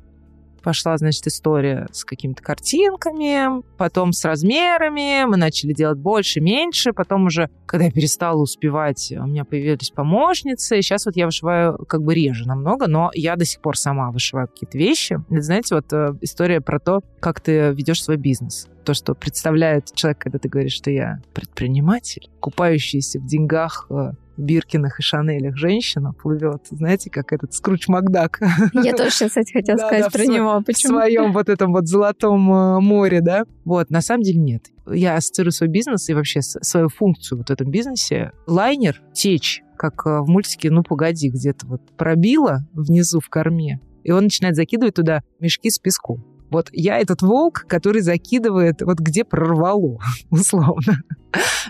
Пошла, значит, история с какими-то картинками, потом с размерами. Мы начали делать больше, меньше. Потом уже, когда я перестала успевать, у меня появились помощницы. Сейчас вот я вышиваю как бы реже намного, но я до сих пор сама вышиваю какие-то вещи. Это, знаете, вот э, история про то, как ты ведешь свой бизнес. То, что представляет человек, когда ты говоришь, что я предприниматель, купающийся в деньгах э, Биркинах и Шанелях женщина плывет, знаете, как этот Скруч Макдак [LAUGHS] Я тоже сейчас, кстати, хотела сказать в про него. в Почему? своем вот этом вот золотом э, море, да? Вот, на самом деле нет. Я ассоциирую свой бизнес и вообще свою функцию вот в этом бизнесе. Лайнер течь, как э, в мультике «Ну, погоди», где-то вот пробило внизу в корме, и он начинает закидывать туда мешки с песком. Вот я этот волк, который закидывает вот где прорвало, [LAUGHS] условно.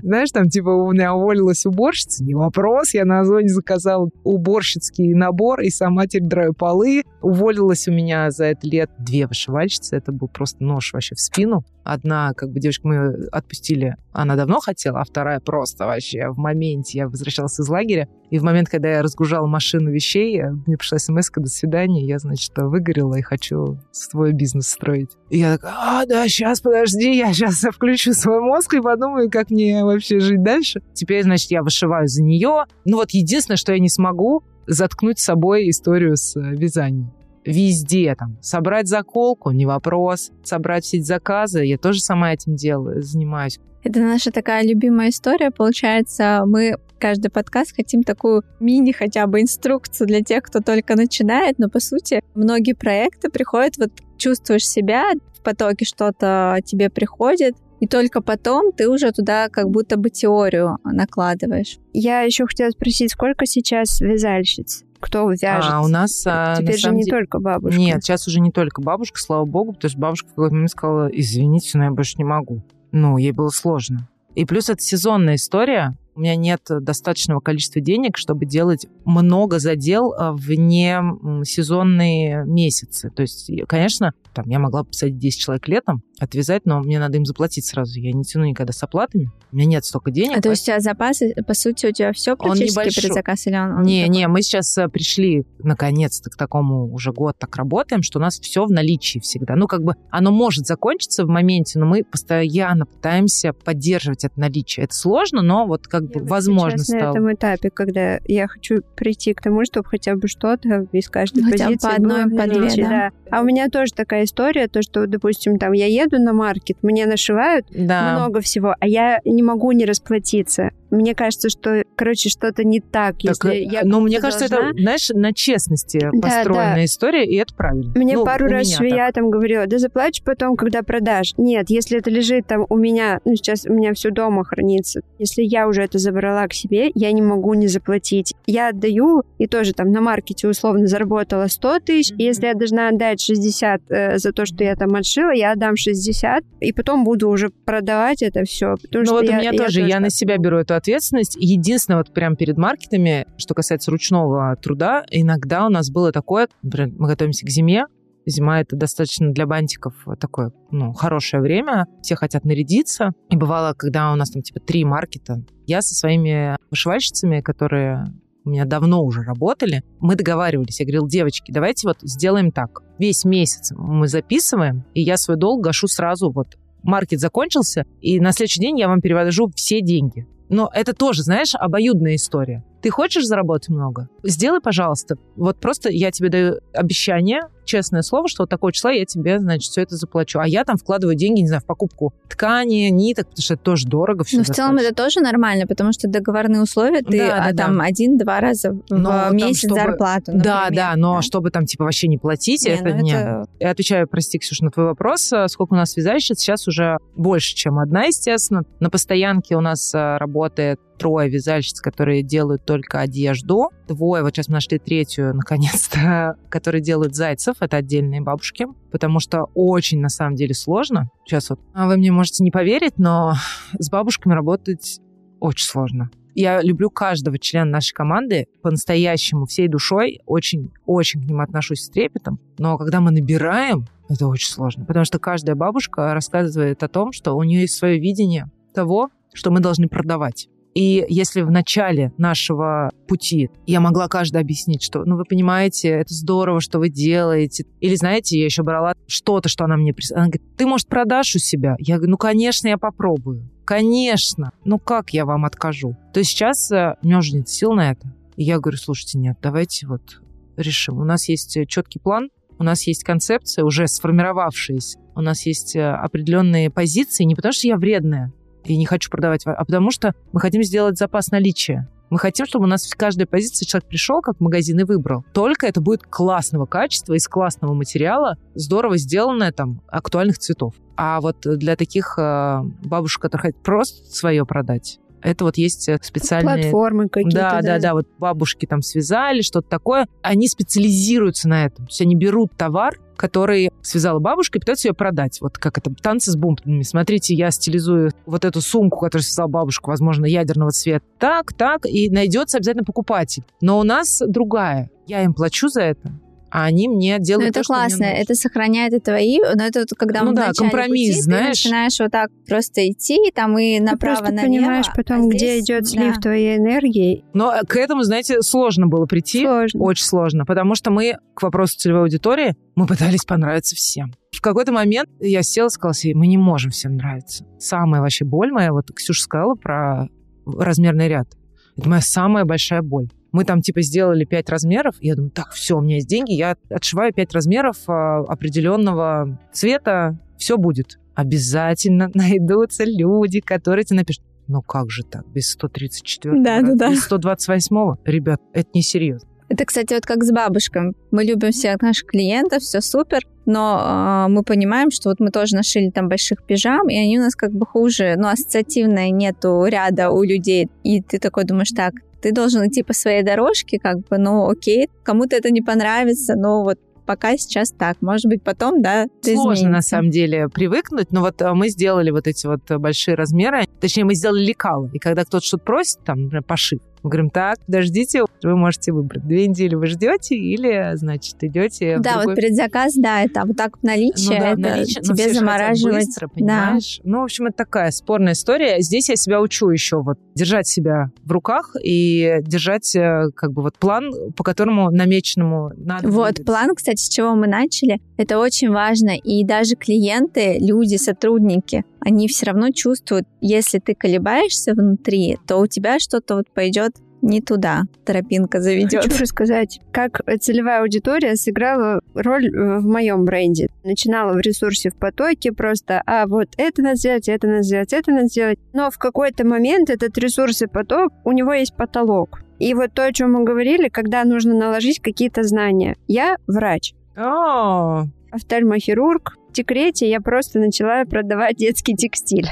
Знаешь, там типа у меня уволилась уборщица, не вопрос, я на Озоне заказала уборщицкий набор и сама теперь драю полы. Уволилась у меня за это лет две вышивальщицы, это был просто нож вообще в спину. Одна, как бы девочку мы отпустили, она давно хотела, а вторая просто вообще в моменте. Я возвращалась из лагеря, и в момент, когда я разгружала машину вещей, мне пришла смс до свидания, я, значит, выгорела и хочу свой бизнес строить. И я такая, а, да, сейчас, подожди, я сейчас включу свой мозг и подумаю, как мне вообще жить дальше. Теперь, значит, я вышиваю за нее. Ну вот единственное, что я не смогу, заткнуть с собой историю с э, вязанием. Везде там. Собрать заколку – не вопрос. Собрать все эти заказы – я тоже сама этим делаю, занимаюсь. Это наша такая любимая история. Получается, мы каждый подкаст хотим такую мини хотя бы инструкцию для тех, кто только начинает, но по сути многие проекты приходят, вот чувствуешь себя в потоке, что-то тебе приходит, и только потом ты уже туда как будто бы теорию накладываешь. Я еще хотела спросить, сколько сейчас вязальщиц? Кто вяжет? А у нас... а, Теперь же не деле- только бабушка. Нет, сейчас уже не только бабушка, слава богу, потому что бабушка в какой-то момент сказала, извините, но я больше не могу. Ну, ей было сложно. И плюс это сезонная история. У меня нет достаточного количества денег, чтобы делать много задел а, в не м, сезонные месяцы. То есть, конечно, там я могла бы посадить 10 человек летом, отвязать, но мне надо им заплатить сразу. Я не тяну никогда с оплатами. У меня нет столько денег. А то есть у тебя запасы, по сути, у тебя все Он практически небольшой. предзаказ или он? он Не, такой? не, мы сейчас э, пришли наконец-то к такому уже год так работаем, что у нас все в наличии всегда. Ну, как бы оно может закончиться в моменте, но мы постоянно пытаемся поддерживать это наличие. Это сложно, но вот как Я бы вот возможно сейчас на стало. этом этапе, когда я хочу прийти к тому, чтобы хотя бы что-то из каждой Ну, хотя позиции по одной, по две, наличии, да? А у меня тоже такая история, то, что, допустим, там я еду на маркет, мне нашивают Да. много всего, а я не могу не расплатиться. Мне кажется, что, короче, что-то не так, Так, если э, я ну, мне кажется, должна. это, знаешь, на честности Да, построенная да. история, и это правильно. Мне Ну, пару раз швея там говорила, да заплачь потом, когда продашь. Нет, если это лежит там у меня, ну сейчас у меня все дома хранится. Если я уже это забрала к себе, я не могу не заплатить. Я отдаю, и тоже там на маркете условно заработала 100 тысяч, и если я должна отдать 60 э, за то, что я там отшила, я отдам 60, и потом буду уже продавать это все. Ну вот я, у меня тоже, я на так себя могу. беру эту ответственность. Единственное, вот прям перед маркетами, что касается ручного труда, иногда у нас было такое, например, мы готовимся к зиме, Зима это достаточно для бантиков такое, ну, хорошее время. Все хотят нарядиться. И бывало, когда у нас там типа три маркета, я со своими вышивальщицами, которые у меня давно уже работали, мы договаривались. Я говорил, девочки, давайте вот сделаем так. Весь месяц мы записываем, и я свой долг гашу сразу вот. Маркет закончился, и на следующий день я вам перевожу все деньги. Но это тоже, знаешь, обоюдная история. Ты хочешь заработать много? Сделай, пожалуйста. Вот просто я тебе даю обещание, честное слово, что вот такое числа я тебе, значит, все это заплачу. А я там вкладываю деньги, не знаю, в покупку ткани, ниток, потому что это тоже дорого все. Ну, в целом это тоже нормально, потому что договорные условия, ты Да, а, да, там да. один-два раза в Но там, месяц чтобы- зарплату, Да, например. да, но чтобы там типа вообще не платить, Не, это ну не. это- Я отвечаю, прости, Ксюша, на твой вопрос. А Сколько у нас вязальщиц? Сейчас уже больше, чем одна, естественно. На постоянке у нас а, работает трое вязальщиц, которые делают только одежду. Двое, вот сейчас мы нашли третью, [LAUGHS] наконец-то, которые делают зайцев. Это отдельные бабушки, потому что очень, на самом деле, сложно. Сейчас вот а вы мне можете не поверить, но с бабушками работать очень сложно. Я люблю каждого члена нашей команды по-настоящему, всей душой. Очень-очень к ним отношусь с трепетом. Но когда мы набираем, это очень сложно. Потому что каждая бабушка рассказывает о том, что у нее есть свое видение того, что мы должны продавать. И если в начале нашего пути я могла каждой объяснить, что, ну, вы понимаете, это здорово, что вы делаете. Или, знаете, я еще брала что-то, что она мне прислала. Она говорит, ты, может, продашь у себя? Я говорю, ну, конечно, я попробую. Конечно. Ну, как я вам откажу? То есть сейчас э, у меня уже нет сил на это. И я говорю, слушайте, нет, давайте вот решим. У нас есть э, четкий план, у нас есть концепция, уже сформировавшаяся. У нас есть э, определенные позиции, не потому что я вредная и не хочу продавать, а потому что мы хотим сделать запас наличия. Мы хотим, чтобы у нас в каждой позиции человек пришел, как в магазин, и выбрал. Только это будет классного качества, из классного материала, здорово сделанное, там, актуальных цветов. А вот для таких э, бабушек, которые хотят просто свое продать, это вот есть э, специальные... Платформы какие-то. Да, да, да, вот бабушки там связали, что-то такое. Они специализируются на этом. То есть они берут товар, который связала бабушка, и пытаются ее продать. Вот как это, танцы с бомбами. Смотрите, я стилизую вот эту сумку, которую связала бабушка, возможно, ядерного цвета. Так, так, и найдется обязательно покупатель. Но у нас другая. Я им плачу за это, а они мне Ну, делают это то, что мне классно, нужно. это сохраняет и твои, но это вот когда Ну мы в да, компромисс, пути, знаешь. ты начинаешь вот так просто идти, там и Ты направо, просто налево. понимаешь а потом, где здесь- идет слив да. твоей энергии. Но к этому, знаете, сложно было прийти. Сложно. Очень сложно, потому что мы, к вопросу целевой аудитории, мы пытались понравиться всем. В какой-то момент я села и сказала себе, мы не можем всем нравиться. Самая вообще боль моя, вот Ксюша сказала про размерный ряд. Это моя самая большая боль. Мы там типа сделали 5 размеров, и я думаю, так, все, у меня есть деньги, я отшиваю 5 размеров а, определенного цвета, все будет. Обязательно [LAUGHS] найдутся люди, которые тебе напишут, ну как же так, без 134 да, да, да. без 128 Ребят, это несерьезно. Это, кстати, вот как с бабушками. Мы любим всех наших клиентов, все супер, но э, мы понимаем, что вот мы тоже нашили там больших пижам, и они у нас как бы хуже, ну, ассоциативно нету ряда у людей. И ты такой думаешь, так, ты должен идти по своей дорожке, как бы, ну, окей, кому-то это не понравится, но вот пока сейчас так. Может быть, потом, да, Сложно, изменится. на самом деле, привыкнуть. Но вот э, мы сделали вот эти вот большие размеры. Точнее, мы сделали лекало. И когда кто-то что-то просит, там, например, пошив, мы говорим, так, подождите, вы можете выбрать. Две недели вы ждете или, значит, идете Да, другой... вот предзаказ, да, это вот так наличие, ну, да, это наличие, тебе замораживать. Быстро, понимаешь? Да. Ну, в общем, это такая спорная история. Здесь я себя учу еще вот держать себя в руках и держать э, как бы вот план, по которому намеченному надо Вот, двигаться. план, кстати, с чего мы начали, это очень важно. И даже клиенты, люди, сотрудники, они все равно чувствуют, если ты колебаешься внутри, то у тебя что-то вот пойдет не туда тропинка заведет. Хочу рассказать, как целевая аудитория сыграла роль э, в моем бренде. Начинала в ресурсе в потоке просто, а вот это надо сделать, это надо сделать, это надо сделать. Но в какой-то момент этот ресурс и поток, у него есть потолок. И вот то, о чем мы говорили, когда нужно наложить какие-то знания. Я врач. Oh. Офтальмохирург. В декрете я просто начала продавать детский текстиль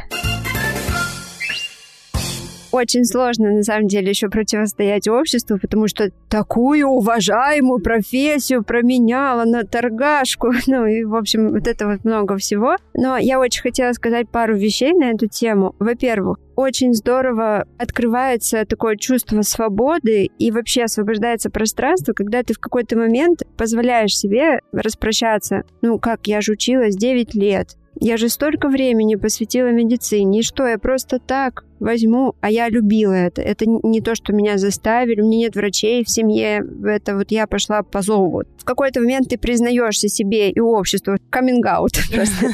очень сложно, на самом деле, еще противостоять обществу, потому что такую уважаемую профессию променяла на торгашку. [LAUGHS] Ну, и, в общем, вот это вот много всего. Но я очень хотела сказать пару вещей на эту тему. Во-первых, очень здорово открывается такое чувство свободы и вообще освобождается пространство, когда ты в какой-то момент позволяешь себе распрощаться. Ну, как я же училась 9 лет. Я же столько времени посвятила медицине, и что, я просто так возьму, а я любила это. Это не то, что меня заставили, у меня нет врачей в семье, это вот я пошла по зову. В какой-то момент ты признаешься себе и обществу, каминг-аут [LAUGHS] просто,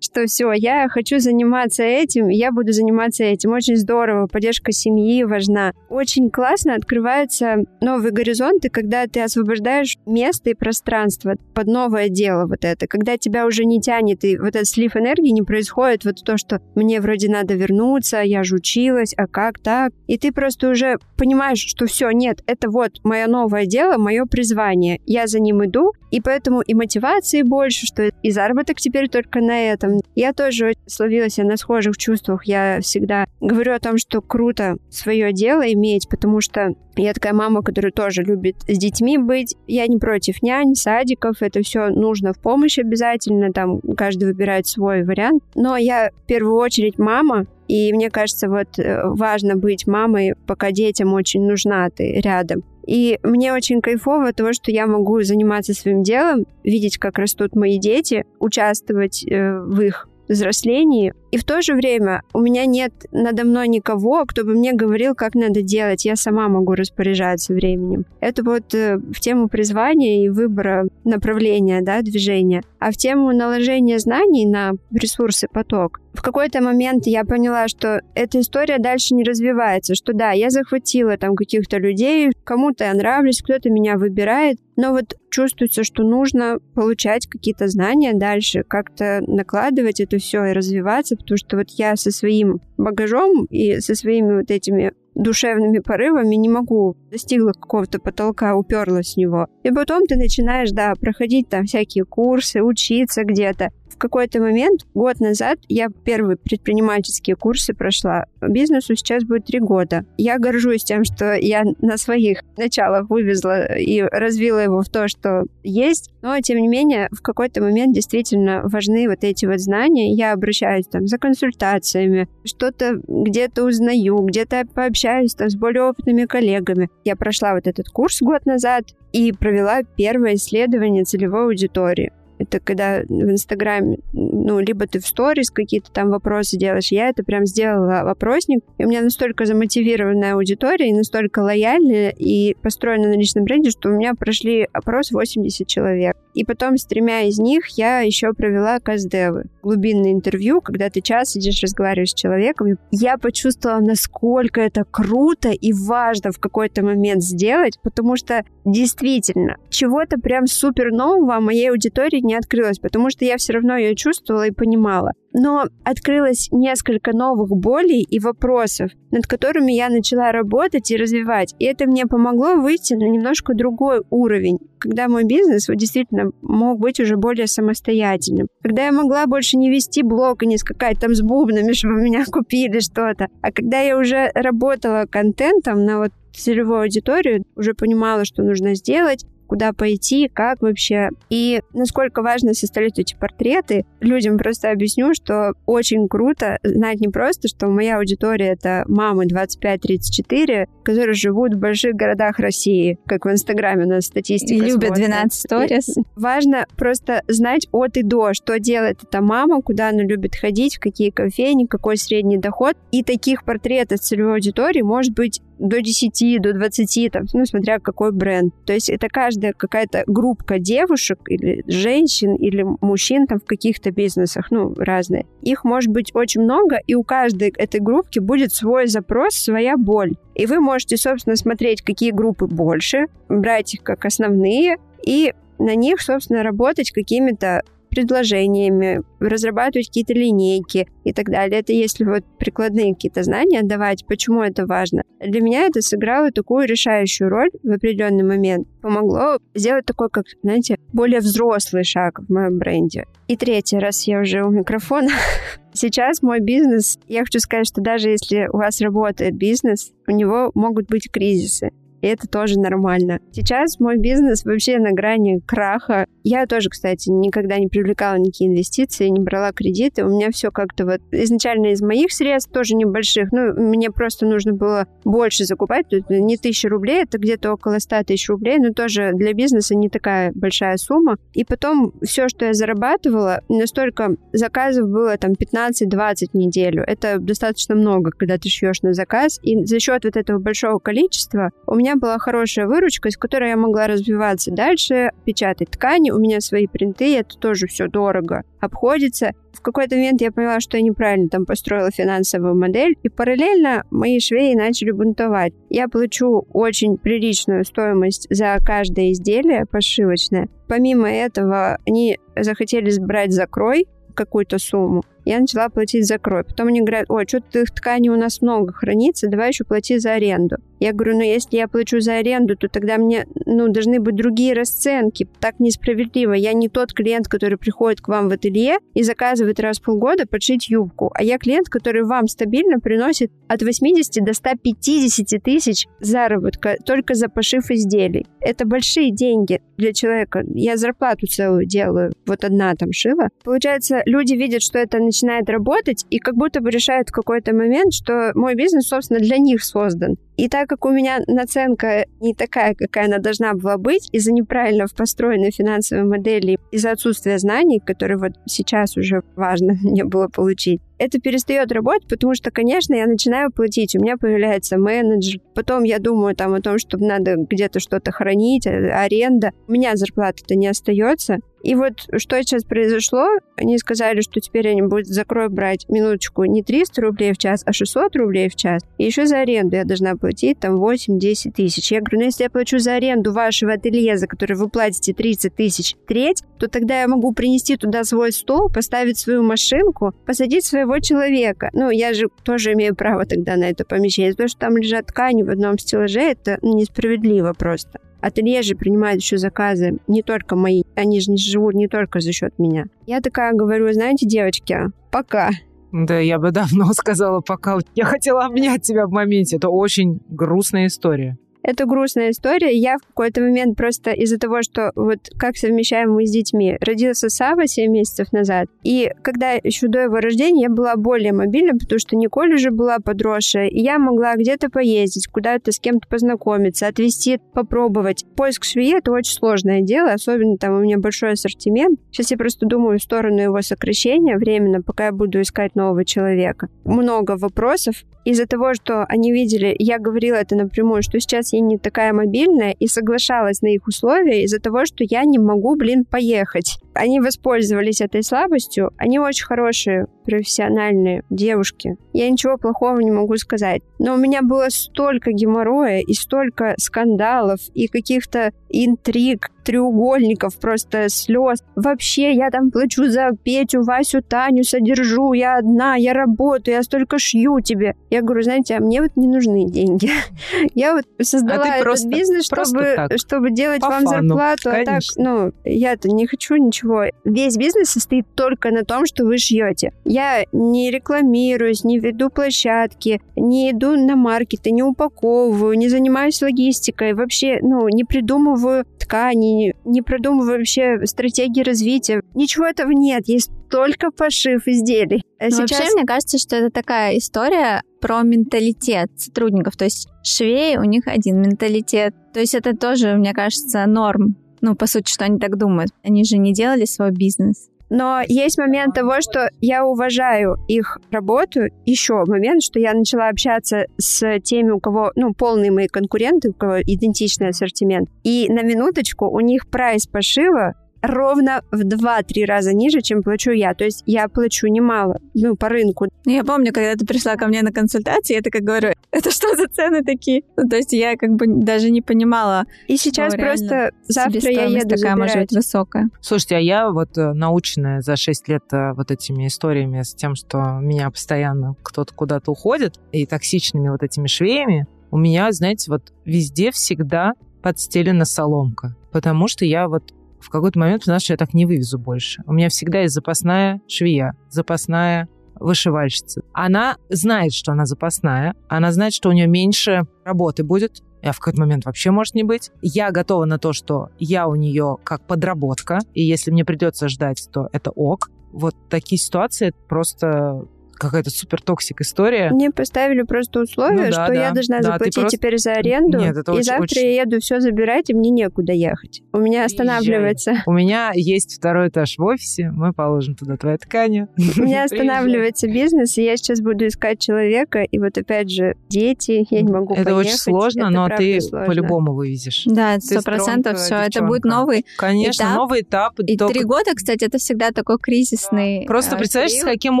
что все, я хочу заниматься этим, я буду заниматься этим. Очень здорово, поддержка семьи важна. Очень классно открываются новые горизонты, когда ты освобождаешь место и пространство под новое дело вот это, когда тебя уже не тянет, и вот этот слив энергии не происходит, вот то, что мне вроде надо вернуться, я же училась, а как так? И ты просто уже понимаешь, что все, нет, это вот мое новое дело, мое призвание. Я за ним иду, и поэтому и мотивации больше, что и заработок теперь только на этом. Я тоже словилась на схожих чувствах. Я всегда говорю о том, что круто свое дело иметь, потому что я такая мама, которая тоже любит с детьми быть. Я не против нянь, садиков, это все нужно в помощь обязательно, там каждый выбирает свой вариант. Но я в первую очередь мама, и мне кажется, вот э, важно быть мамой, пока детям очень нужна ты рядом. И мне очень кайфово того, что я могу заниматься своим делом, видеть, как растут мои дети, участвовать э, в их взрослении. И в то же время у меня нет надо мной никого, кто бы мне говорил, как надо делать. Я сама могу распоряжаться временем. Это вот э, в тему призвания и выбора направления, да, движения. А в тему наложения знаний на ресурсы поток в какой-то момент я поняла, что эта история дальше не развивается, что да, я захватила там каких-то людей, кому-то я нравлюсь, кто-то меня выбирает, но вот чувствуется, что нужно получать какие-то знания дальше, как-то накладывать это все и развиваться, потому что вот я со своим багажом и со своими вот этими душевными порывами не могу. Достигла какого-то потолка, уперлась в него. И потом ты начинаешь, да, проходить там всякие курсы, учиться где-то в какой-то момент, год назад, я первые предпринимательские курсы прошла. Бизнесу сейчас будет три года. Я горжусь тем, что я на своих началах вывезла и развила его в то, что есть. Но, тем не менее, в какой-то момент действительно важны вот эти вот знания. Я обращаюсь там за консультациями, что-то где-то узнаю, где-то пообщаюсь там с более опытными коллегами. Я прошла вот этот курс год назад и провела первое исследование целевой аудитории. Это когда в Инстаграме, ну, либо ты в сторис какие-то там вопросы делаешь. Я это прям сделала вопросник. И у меня настолько замотивированная аудитория и настолько лояльная и построена на личном бренде, что у меня прошли опрос 80 человек. И потом с тремя из них я еще провела каздевы. Глубинное интервью, когда ты час сидишь, разговариваешь с человеком. Я почувствовала, насколько это круто и важно в какой-то момент сделать, потому что действительно чего-то прям супер нового моей аудитории не открылось, потому что я все равно ее чувствовала и понимала. Но открылось несколько новых болей и вопросов, над которыми я начала работать и развивать. И это мне помогло выйти на немножко другой уровень, когда мой бизнес вот, действительно мог быть уже более самостоятельным. Когда я могла больше не вести блог и не скакать там с бубнами, [LAUGHS] чтобы меня купили что-то. А когда я уже работала контентом на вот целевую аудиторию, уже понимала, что нужно сделать, куда пойти, как вообще. И насколько важно составлять эти портреты, людям просто объясню, что очень круто знать не просто, что моя аудитория — это мамы 25-34, которые живут в больших городах России, как в Инстаграме у нас статистика. И любят 12 сторис. Важно просто знать от и до, что делает эта мама, куда она любит ходить, в какие кофейни, какой средний доход. И таких портретов целевой аудитории может быть до 10, до 20, там, ну, смотря какой бренд. То есть это каждая какая-то группа девушек или женщин или мужчин там в каких-то бизнесах, ну, разные. Их может быть очень много, и у каждой этой группки будет свой запрос, своя боль. И вы можете, собственно, смотреть, какие группы больше, брать их как основные, и на них, собственно, работать какими-то предложениями, разрабатывать какие-то линейки и так далее. Это если вот прикладные какие-то знания давать, почему это важно. Для меня это сыграло такую решающую роль в определенный момент. Помогло сделать такой, как, знаете, более взрослый шаг в моем бренде. И третий раз я уже у микрофона. [LAUGHS] Сейчас мой бизнес, я хочу сказать, что даже если у вас работает бизнес, у него могут быть кризисы и это тоже нормально. Сейчас мой бизнес вообще на грани краха. Я тоже, кстати, никогда не привлекала никакие инвестиции, не брала кредиты. У меня все как-то вот изначально из моих средств, тоже небольших. Ну, мне просто нужно было больше закупать. Тут не тысяча рублей, это где-то около 100 тысяч рублей, но тоже для бизнеса не такая большая сумма. И потом все, что я зарабатывала, настолько заказов было там 15-20 в неделю. Это достаточно много, когда ты шьешь на заказ. И за счет вот этого большого количества у меня была хорошая выручка, из которой я могла развиваться дальше, печатать ткани, у меня свои принты, это тоже все дорого обходится. В какой-то момент я поняла, что я неправильно там построила финансовую модель, и параллельно мои швеи начали бунтовать. Я плачу очень приличную стоимость за каждое изделие пошивочное. Помимо этого, они захотели брать закрой, какую-то сумму я начала платить за крой. Потом они говорят, ой, что-то их ткани у нас много хранится, давай еще плати за аренду. Я говорю, ну если я плачу за аренду, то тогда мне ну, должны быть другие расценки. Так несправедливо. Я не тот клиент, который приходит к вам в ателье и заказывает раз в полгода подшить юбку, а я клиент, который вам стабильно приносит от 80 до 150 тысяч заработка только за пошив изделий. Это большие деньги для человека. Я зарплату целую делаю, вот одна там шила. Получается, люди видят, что это начинает работать и как будто бы решают в какой-то момент, что мой бизнес, собственно, для них создан. И так как у меня наценка не такая, какая она должна была быть, из-за неправильно построенной финансовой модели, из-за отсутствия знаний, которые вот сейчас уже важно [LAUGHS] мне было получить, это перестает работать, потому что, конечно, я начинаю платить, у меня появляется менеджер, потом я думаю там о том, что надо где-то что-то хранить, э, аренда, у меня зарплата-то не остается, и вот что сейчас произошло, они сказали, что теперь они будут закрой брать минуточку не 300 рублей в час, а 600 рублей в час. И еще за аренду я должна платить там 8-10 тысяч. Я говорю, ну если я плачу за аренду вашего ателье, за который вы платите 30 тысяч треть, то тогда я могу принести туда свой стол, поставить свою машинку, посадить своего человека. Ну, я же тоже имею право тогда на это помещение. Потому что там лежат ткани в одном стеллаже, это несправедливо просто. Ателье же принимает еще заказы не только мои, они же не живут не только за счет меня. Я такая говорю, знаете, девочки, пока. Да, я бы давно [LAUGHS] сказала пока. Я хотела обнять тебя в моменте. Это очень грустная история. Это грустная история. Я в какой-то момент просто из-за того, что вот как совмещаем мы с детьми. Родился Сава 7 месяцев назад. И когда еще до его рождения я была более мобильна, потому что Николь уже была подросшая, и я могла где-то поездить, куда-то с кем-то познакомиться, отвезти, попробовать. Поиск швеи — это очень сложное дело, особенно там у меня большой ассортимент. Сейчас я просто думаю в сторону его сокращения временно, пока я буду искать нового человека. Много вопросов, из-за того, что они видели, я говорила это напрямую, что сейчас я не такая мобильная и соглашалась на их условия из-за того, что я не могу, блин, поехать. Они воспользовались этой слабостью. Они очень хорошие, профессиональные девушки. Я ничего плохого не могу сказать. Но у меня было столько геморроя и столько скандалов и каких-то интриг, треугольников, просто слез. Вообще, я там плачу за Петю, Васю, Таню, содержу, я одна, я работаю, я столько шью тебе. Я говорю, знаете, а мне вот не нужны деньги. [LAUGHS] Я вот создала а этот бизнес, чтобы, чтобы делать вам фану, зарплату, а так, конечно. ну, я-то не хочу ничего. Весь бизнес состоит только на том, что вы шьете. Я не рекламируюсь, не веду площадки, не иду на маркеты, не упаковываю, не занимаюсь логистикой, вообще, ну, не придумываю ткани, не продумываю вообще стратегии развития. Ничего этого нет, есть только пошив изделий. А Ну, сейчас Вообще, мне кажется, что это такая история про менталитет сотрудников. То есть швеи, у них один менталитет. То есть это тоже, мне кажется, норм. Ну, по сути, что они так думают. Они же не делали свой бизнес. Но есть момент того, что я уважаю их работу. Еще момент, что я начала общаться с теми, у кого, ну, полные мои конкуренты, у кого идентичный ассортимент. И на минуточку у них прайс пошива ровно в 2-3 раза ниже, чем плачу я. То есть я плачу немало, ну, по рынку. Я помню, когда ты пришла ко мне на консультации, я такая говорю, [LAUGHS] это что за цены такие? Ну, то есть я как бы даже не понимала, И сейчас просто завтра я еду такая может забирать. быть высокая. Слушайте, а я вот э, наученная за 6 лет э, вот этими историями с тем, что меня постоянно кто-то куда-то уходит, и токсичными вот этими швеями, у меня, знаете, вот везде всегда подстелена соломка. Потому что я вот в какой-то момент поняла, что я так не вывезу больше. У меня всегда есть запасная швея, запасная вышивальщица. Она знает, что она запасная, она знает, что у нее меньше работы будет, а в какой-то момент вообще может не быть. Я готова на то, что я у нее как подработка, и если мне придется ждать, то это ok. Вот такие ситуации просто какая-то супер toxic история. Мне поставили просто условие, Ну да, что я да. должна Да, заплатить просто- теперь за аренду, Нет, это и очень- завтра очень- я еду все забирать, и мне некуда ехать. У меня останавливается, У меня есть второй этаж в офисе, мы положим туда твои ткани. [LAUGHS] у меня останавливается бизнес, и я сейчас буду искать человека, и вот опять же дети, я не могу Это поехать. очень сложно, это но ты сложно. по-любому вывезешь. Да, сто процентов все. Это будет новый. Конечно, Этап. новый этап. И только- три года, кстати, это всегда такой кризисный. Просто э, представляешь, с каким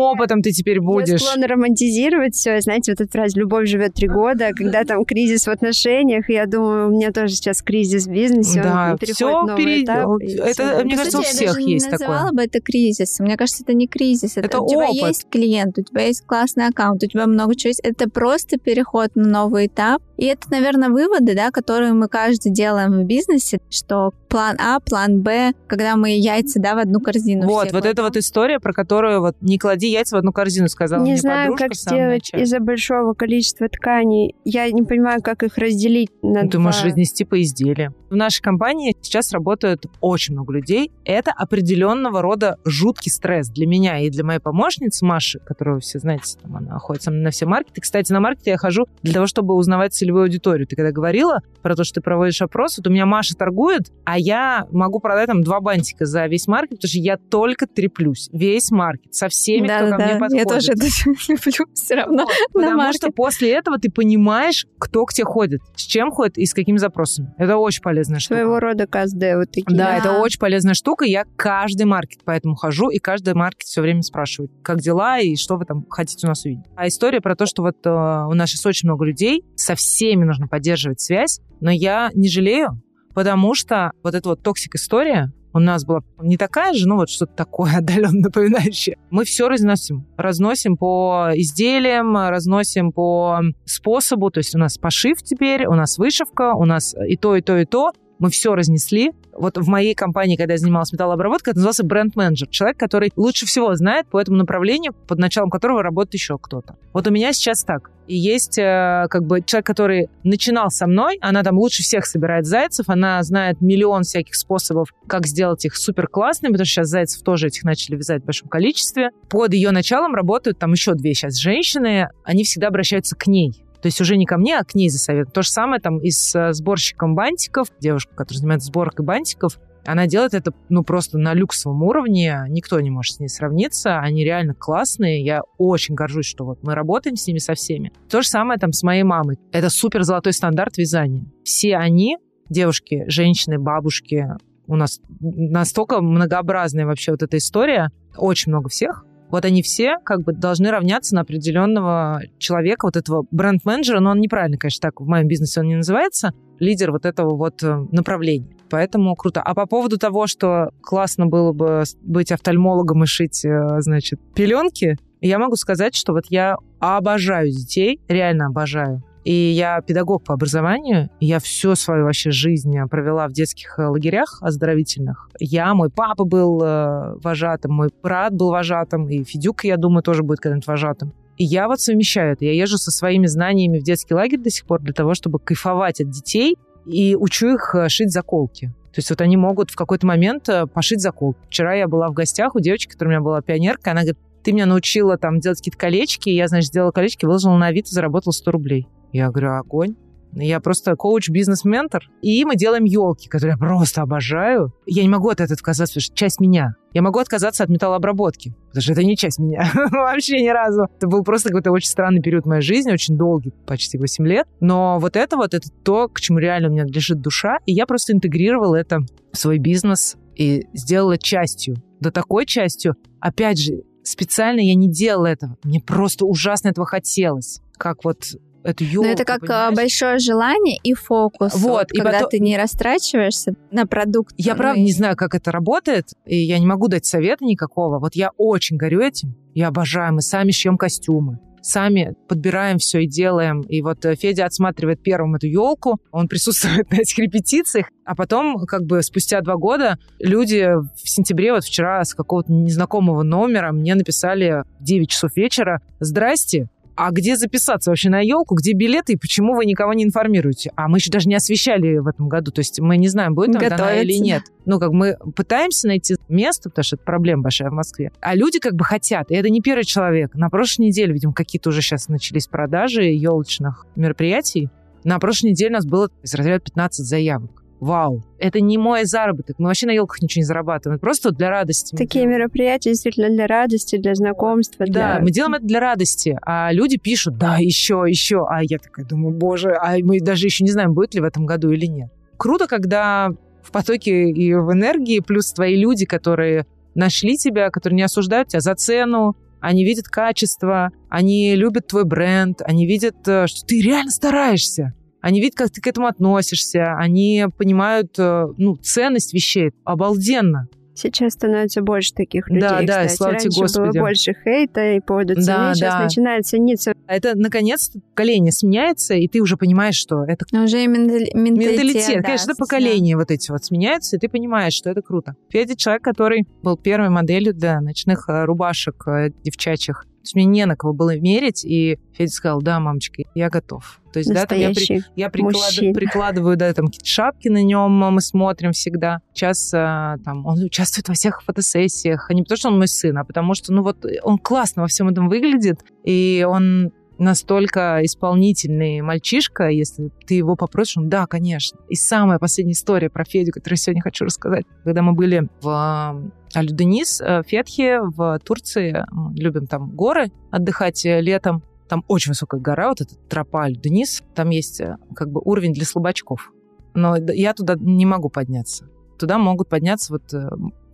опытом ты теперь Я будешь. склонна романтизировать все, знаете, вот эта фраза «любовь живет три года», когда там кризис в отношениях, я думаю, у меня тоже сейчас кризис в бизнесе, Да, он переходит всё в новый перейдет. этап. Это, всё. мне кажется, у сути, я всех даже есть не такое. называла бы это кризисом. Мне кажется, это не кризис. Это, Это у тебя опыт. есть клиент, у тебя есть классный аккаунт, у тебя много чего есть. Это просто переход на новый этап. И это, наверное, выводы, да, которые мы каждый делаем в бизнесе, что план А, план Б, когда мы яйца, да, в одну корзину Вот, все вот кладем. вот история, про которую вот не клади яйца в одну корзину, сказала Не мне знаю, подружка как сделать из-за большого количества тканей. Я не понимаю, как их разделить на Ты два. можешь разнести по изделиям. В нашей компании сейчас работают очень много людей. Это определенного рода жуткий стресс для меня и для моей помощницы Маши, которую вы все знаете, там она мной на все маркеты. Кстати, на маркете я хожу для того, чтобы узнавать целевую аудиторию. Ты когда говорила про то, что ты проводишь опрос, вот у меня Маша торгует, а я могу продать там два бантика за весь маркет, потому что я только треплюсь. Весь маркет со всеми, да, кто да, ко мне да. подходит. Я тоже это [LAUGHS] люблю все равно. Потому что после этого ты понимаешь, кто к тебе ходит, с чем ходит и с какими запросами. Это очень полезная штука. Своего рода КСД вот такие. Да, Да. это очень полезная штука. Я каждый маркет поэтому хожу, и каждый маркет все время спрашивает, как дела и что вы там хотите у нас увидеть. А история про то, что вот э, у нас сейчас очень много людей, со всеми нужно поддерживать связь, но я не жалею, потому что вот эта вот токсик-история, у нас была не такая же, ну вот что-то такое [LAUGHS] отдаленно напоминающее. Мы все разносим. Разносим по изделиям, разносим по способу. То есть у нас пошив теперь, у нас вышивка, у нас и то, и то, и то. Мы все разнесли. Вот в моей компании, когда я занималась металлообработкой, это назывался бренд-менеджер. Человек, который лучше всего знает по этому направлению, под началом которого работает еще кто-то. Вот у меня сейчас так. И есть э, как бы человек, который начинал со мной, она там лучше всех собирает зайцев, она знает миллион всяких способов, как сделать их супер классными, потому что сейчас зайцев тоже этих начали вязать в большом количестве. Под ее началом работают там еще две сейчас женщины, они всегда обращаются к ней. То есть уже не ко мне, а к ней за совет. То же самое там и с э, сборщиком бантиков, девушка, которая занимается сборкой бантиков, Она делает это, ну, просто на люксовом уровне. Никто не может с ней сравниться. Они реально классные. Я очень горжусь, что вот мы работаем с ними со всеми. То же самое там с моей мамой. Это супер золотой стандарт вязания. Все они, девушки, женщины, бабушки, у нас настолько многообразная вообще вот эта история. Очень много всех. Вот они все как бы должны равняться на определенного человека, вот этого бренд-менеджера, но он неправильно, конечно, так в моем бизнесе он не называется, лидер вот этого вот э, направления. Поэтому круто. А по поводу того, что классно было бы быть офтальмологом и шить, э, значит, пеленки, я могу сказать, что вот я обожаю детей, реально обожаю. И я педагог по образованию. Я всю свою вообще жизнь провела в детских э, лагерях оздоровительных. Я, мой папа был э, вожатым, мой брат был вожатым, и Федюк, я думаю, тоже будет когда-нибудь вожатым. И я вот совмещаю это. Я езжу со своими знаниями в детский лагерь до сих пор для того, чтобы кайфовать от детей и учу их э, шить заколки. То есть вот они могут в какой-то момент пошить заколку. Вчера я была в гостях у девочки, которая у меня была пионерка, она говорит, ты меня научила там делать какие-то колечки, и я, значит, сделала колечки, выложила на Авито, заработала 100 рублей. Я говорю, огонь. Я просто коуч-бизнес-ментор. И мы делаем елки, которые я просто обожаю. Я не могу от этого отказаться, потому что часть меня. Я могу отказаться от металлообработки, потому что это не часть меня. [LAUGHS] Вообще ни разу. Это был просто какой-то очень странный период моей жизни, очень долгий, почти 8 лет. Но вот это вот, это то, к чему реально у меня лежит душа. И я просто интегрировала это в свой бизнес и сделала частью. Да такой частью. Опять же, специально я не делала этого. Мне просто ужасно этого хотелось. Как вот эту елку. Но это как а, понимаешь? большое желание и фокус. Вот, вот и когда потом... ты не растрачиваешься на продукт. Я правда не знаю, как это работает, и я не могу дать совета никакого. Вот я очень горю этим. Я обожаю. Мы сами шьем костюмы сами подбираем все и делаем. И вот э, Федя отсматривает первым эту елку, он присутствует [LAUGHS] на этих репетициях, а потом, как бы спустя два года, люди в сентябре, вот вчера с какого-то незнакомого номера мне написали в 9 часов вечера, «Здрасте, а где записаться вообще на елку, где билеты и почему вы никого не информируете? А мы еще даже не освещали в этом году, то есть мы не знаем, будет там дана или нет. Ну, как мы пытаемся найти место, потому что это проблема большая в Москве. А люди как бы хотят, и это не первый человек. На прошлой неделе, видимо, какие-то уже сейчас начались продажи елочных мероприятий. На прошлой неделе у нас было из разряда 15 заявок вау, это не мой заработок, мы вообще на елках ничего не зарабатываем, просто для радости. Такие мероприятия действительно для радости, для знакомства. Да, для... мы делаем это для радости, а люди пишут, да, еще, еще, а я такая думаю, боже, а мы даже еще не знаем, будет ли в этом году или нет. Круто, когда в потоке и в энергии, плюс твои люди, которые нашли тебя, которые не осуждают тебя за цену, они видят качество, они любят твой бренд, они видят, э, что ты реально стараешься. Они видят, как ты к этому относишься, они понимают э, ну, ценность вещей. Обалденно. Сейчас становится больше таких людей. Да, да, кстати. слава тебе, Господи. было больше хейта и поводу цены. Да, Сейчас да. начинает цениться. Это, наконец-то, поколение сменяется, и ты уже понимаешь, что это... Но уже и менталитет. Менталитет. Да, Конечно, это поколение да. вот эти вот сменяются, и ты понимаешь, что это круто. Федя человек, который был первой моделью для ночных э, рубашек э, девчачьих. То есть мне не на кого было мерить, и Федя сказал, да, мамочка, я готов. То есть, да, там я, при, я приклад, прикладываю, да, там какие-то шапки на нем мы смотрим всегда. Сейчас а, там он участвует во всех фотосессиях, а не потому, что он мой сын, а потому что, ну вот, он классно во всем этом выглядит, и он настолько исполнительный мальчишка, если ты его попросишь, он да, конечно. И самая последняя история про Федю, которую сегодня хочу рассказать. Когда мы были в Алюденис, э, Фетхе, в Турции, любим там горы отдыхать э, летом, там очень высокая гора, вот эта тропа Алюденис, там есть э, как бы уровень для слабачков. Но я туда не могу подняться. Туда могут подняться вот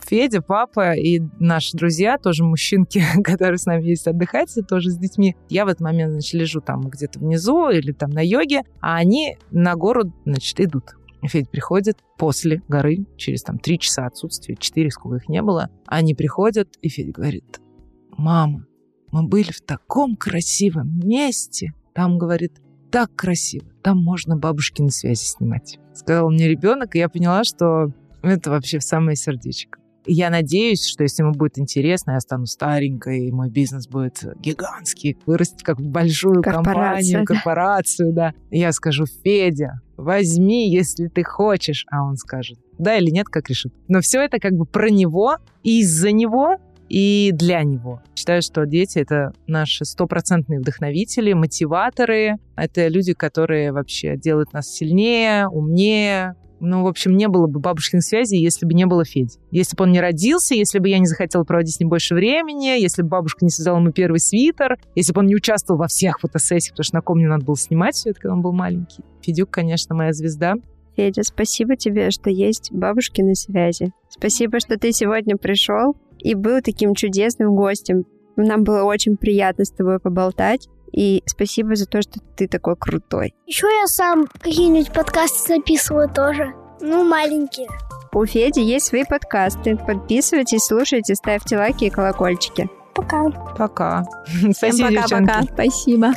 Федя, папа и наши друзья, тоже мужчинки, [LAUGHS] которые с нами есть отдыхать, тоже с детьми. Я в этот момент, значит, лежу там где-то внизу или там на йоге, а они на гору, значит, идут. Федя приходит после горы, через там три часа отсутствия, четыре, сколько их не было. Они приходят, и Федя говорит, мама, мы были в таком красивом месте. Там, говорит, так красиво. Там можно бабушкины связи снимать. Сказал мне ребенок, и я поняла, что это вообще в самое сердечко. Я надеюсь, что если ему будет интересно, я стану старенькой, и мой бизнес будет гигантский, вырастет как большую компанию, корпорацию, да. Я скажу, Федя, возьми, если ты хочешь. А он скажет, да или нет, как решит. Но все это как бы про него, из-за него и для него. Считаю, что дети — это наши стопроцентные вдохновители, мотиваторы. Это люди, которые вообще делают нас сильнее, умнее, Ну, в общем, не было бы бабушкиных связей, если бы не было Феди. Если бы он не родился, если бы я не захотела проводить с ним больше времени, если бы бабушка не связала ему первый свитер, если бы он не участвовал во всех фотосессиях, потому что на ком мне надо было снимать все это, когда он был маленький. Федюк, конечно, моя звезда. Федя, спасибо тебе, что есть бабушкины связи. Спасибо, что ты сегодня пришел и был таким чудесным гостем. Нам было очень приятно с тобой поболтать. И спасибо за то, что ты такой крутой. Еще я сам какие-нибудь подкасты записываю тоже. Ну, маленькие. У Феди есть свои подкасты. Подписывайтесь, слушайте, ставьте лайки и колокольчики. Пока. Пока. Всем пока-пока. Спасибо.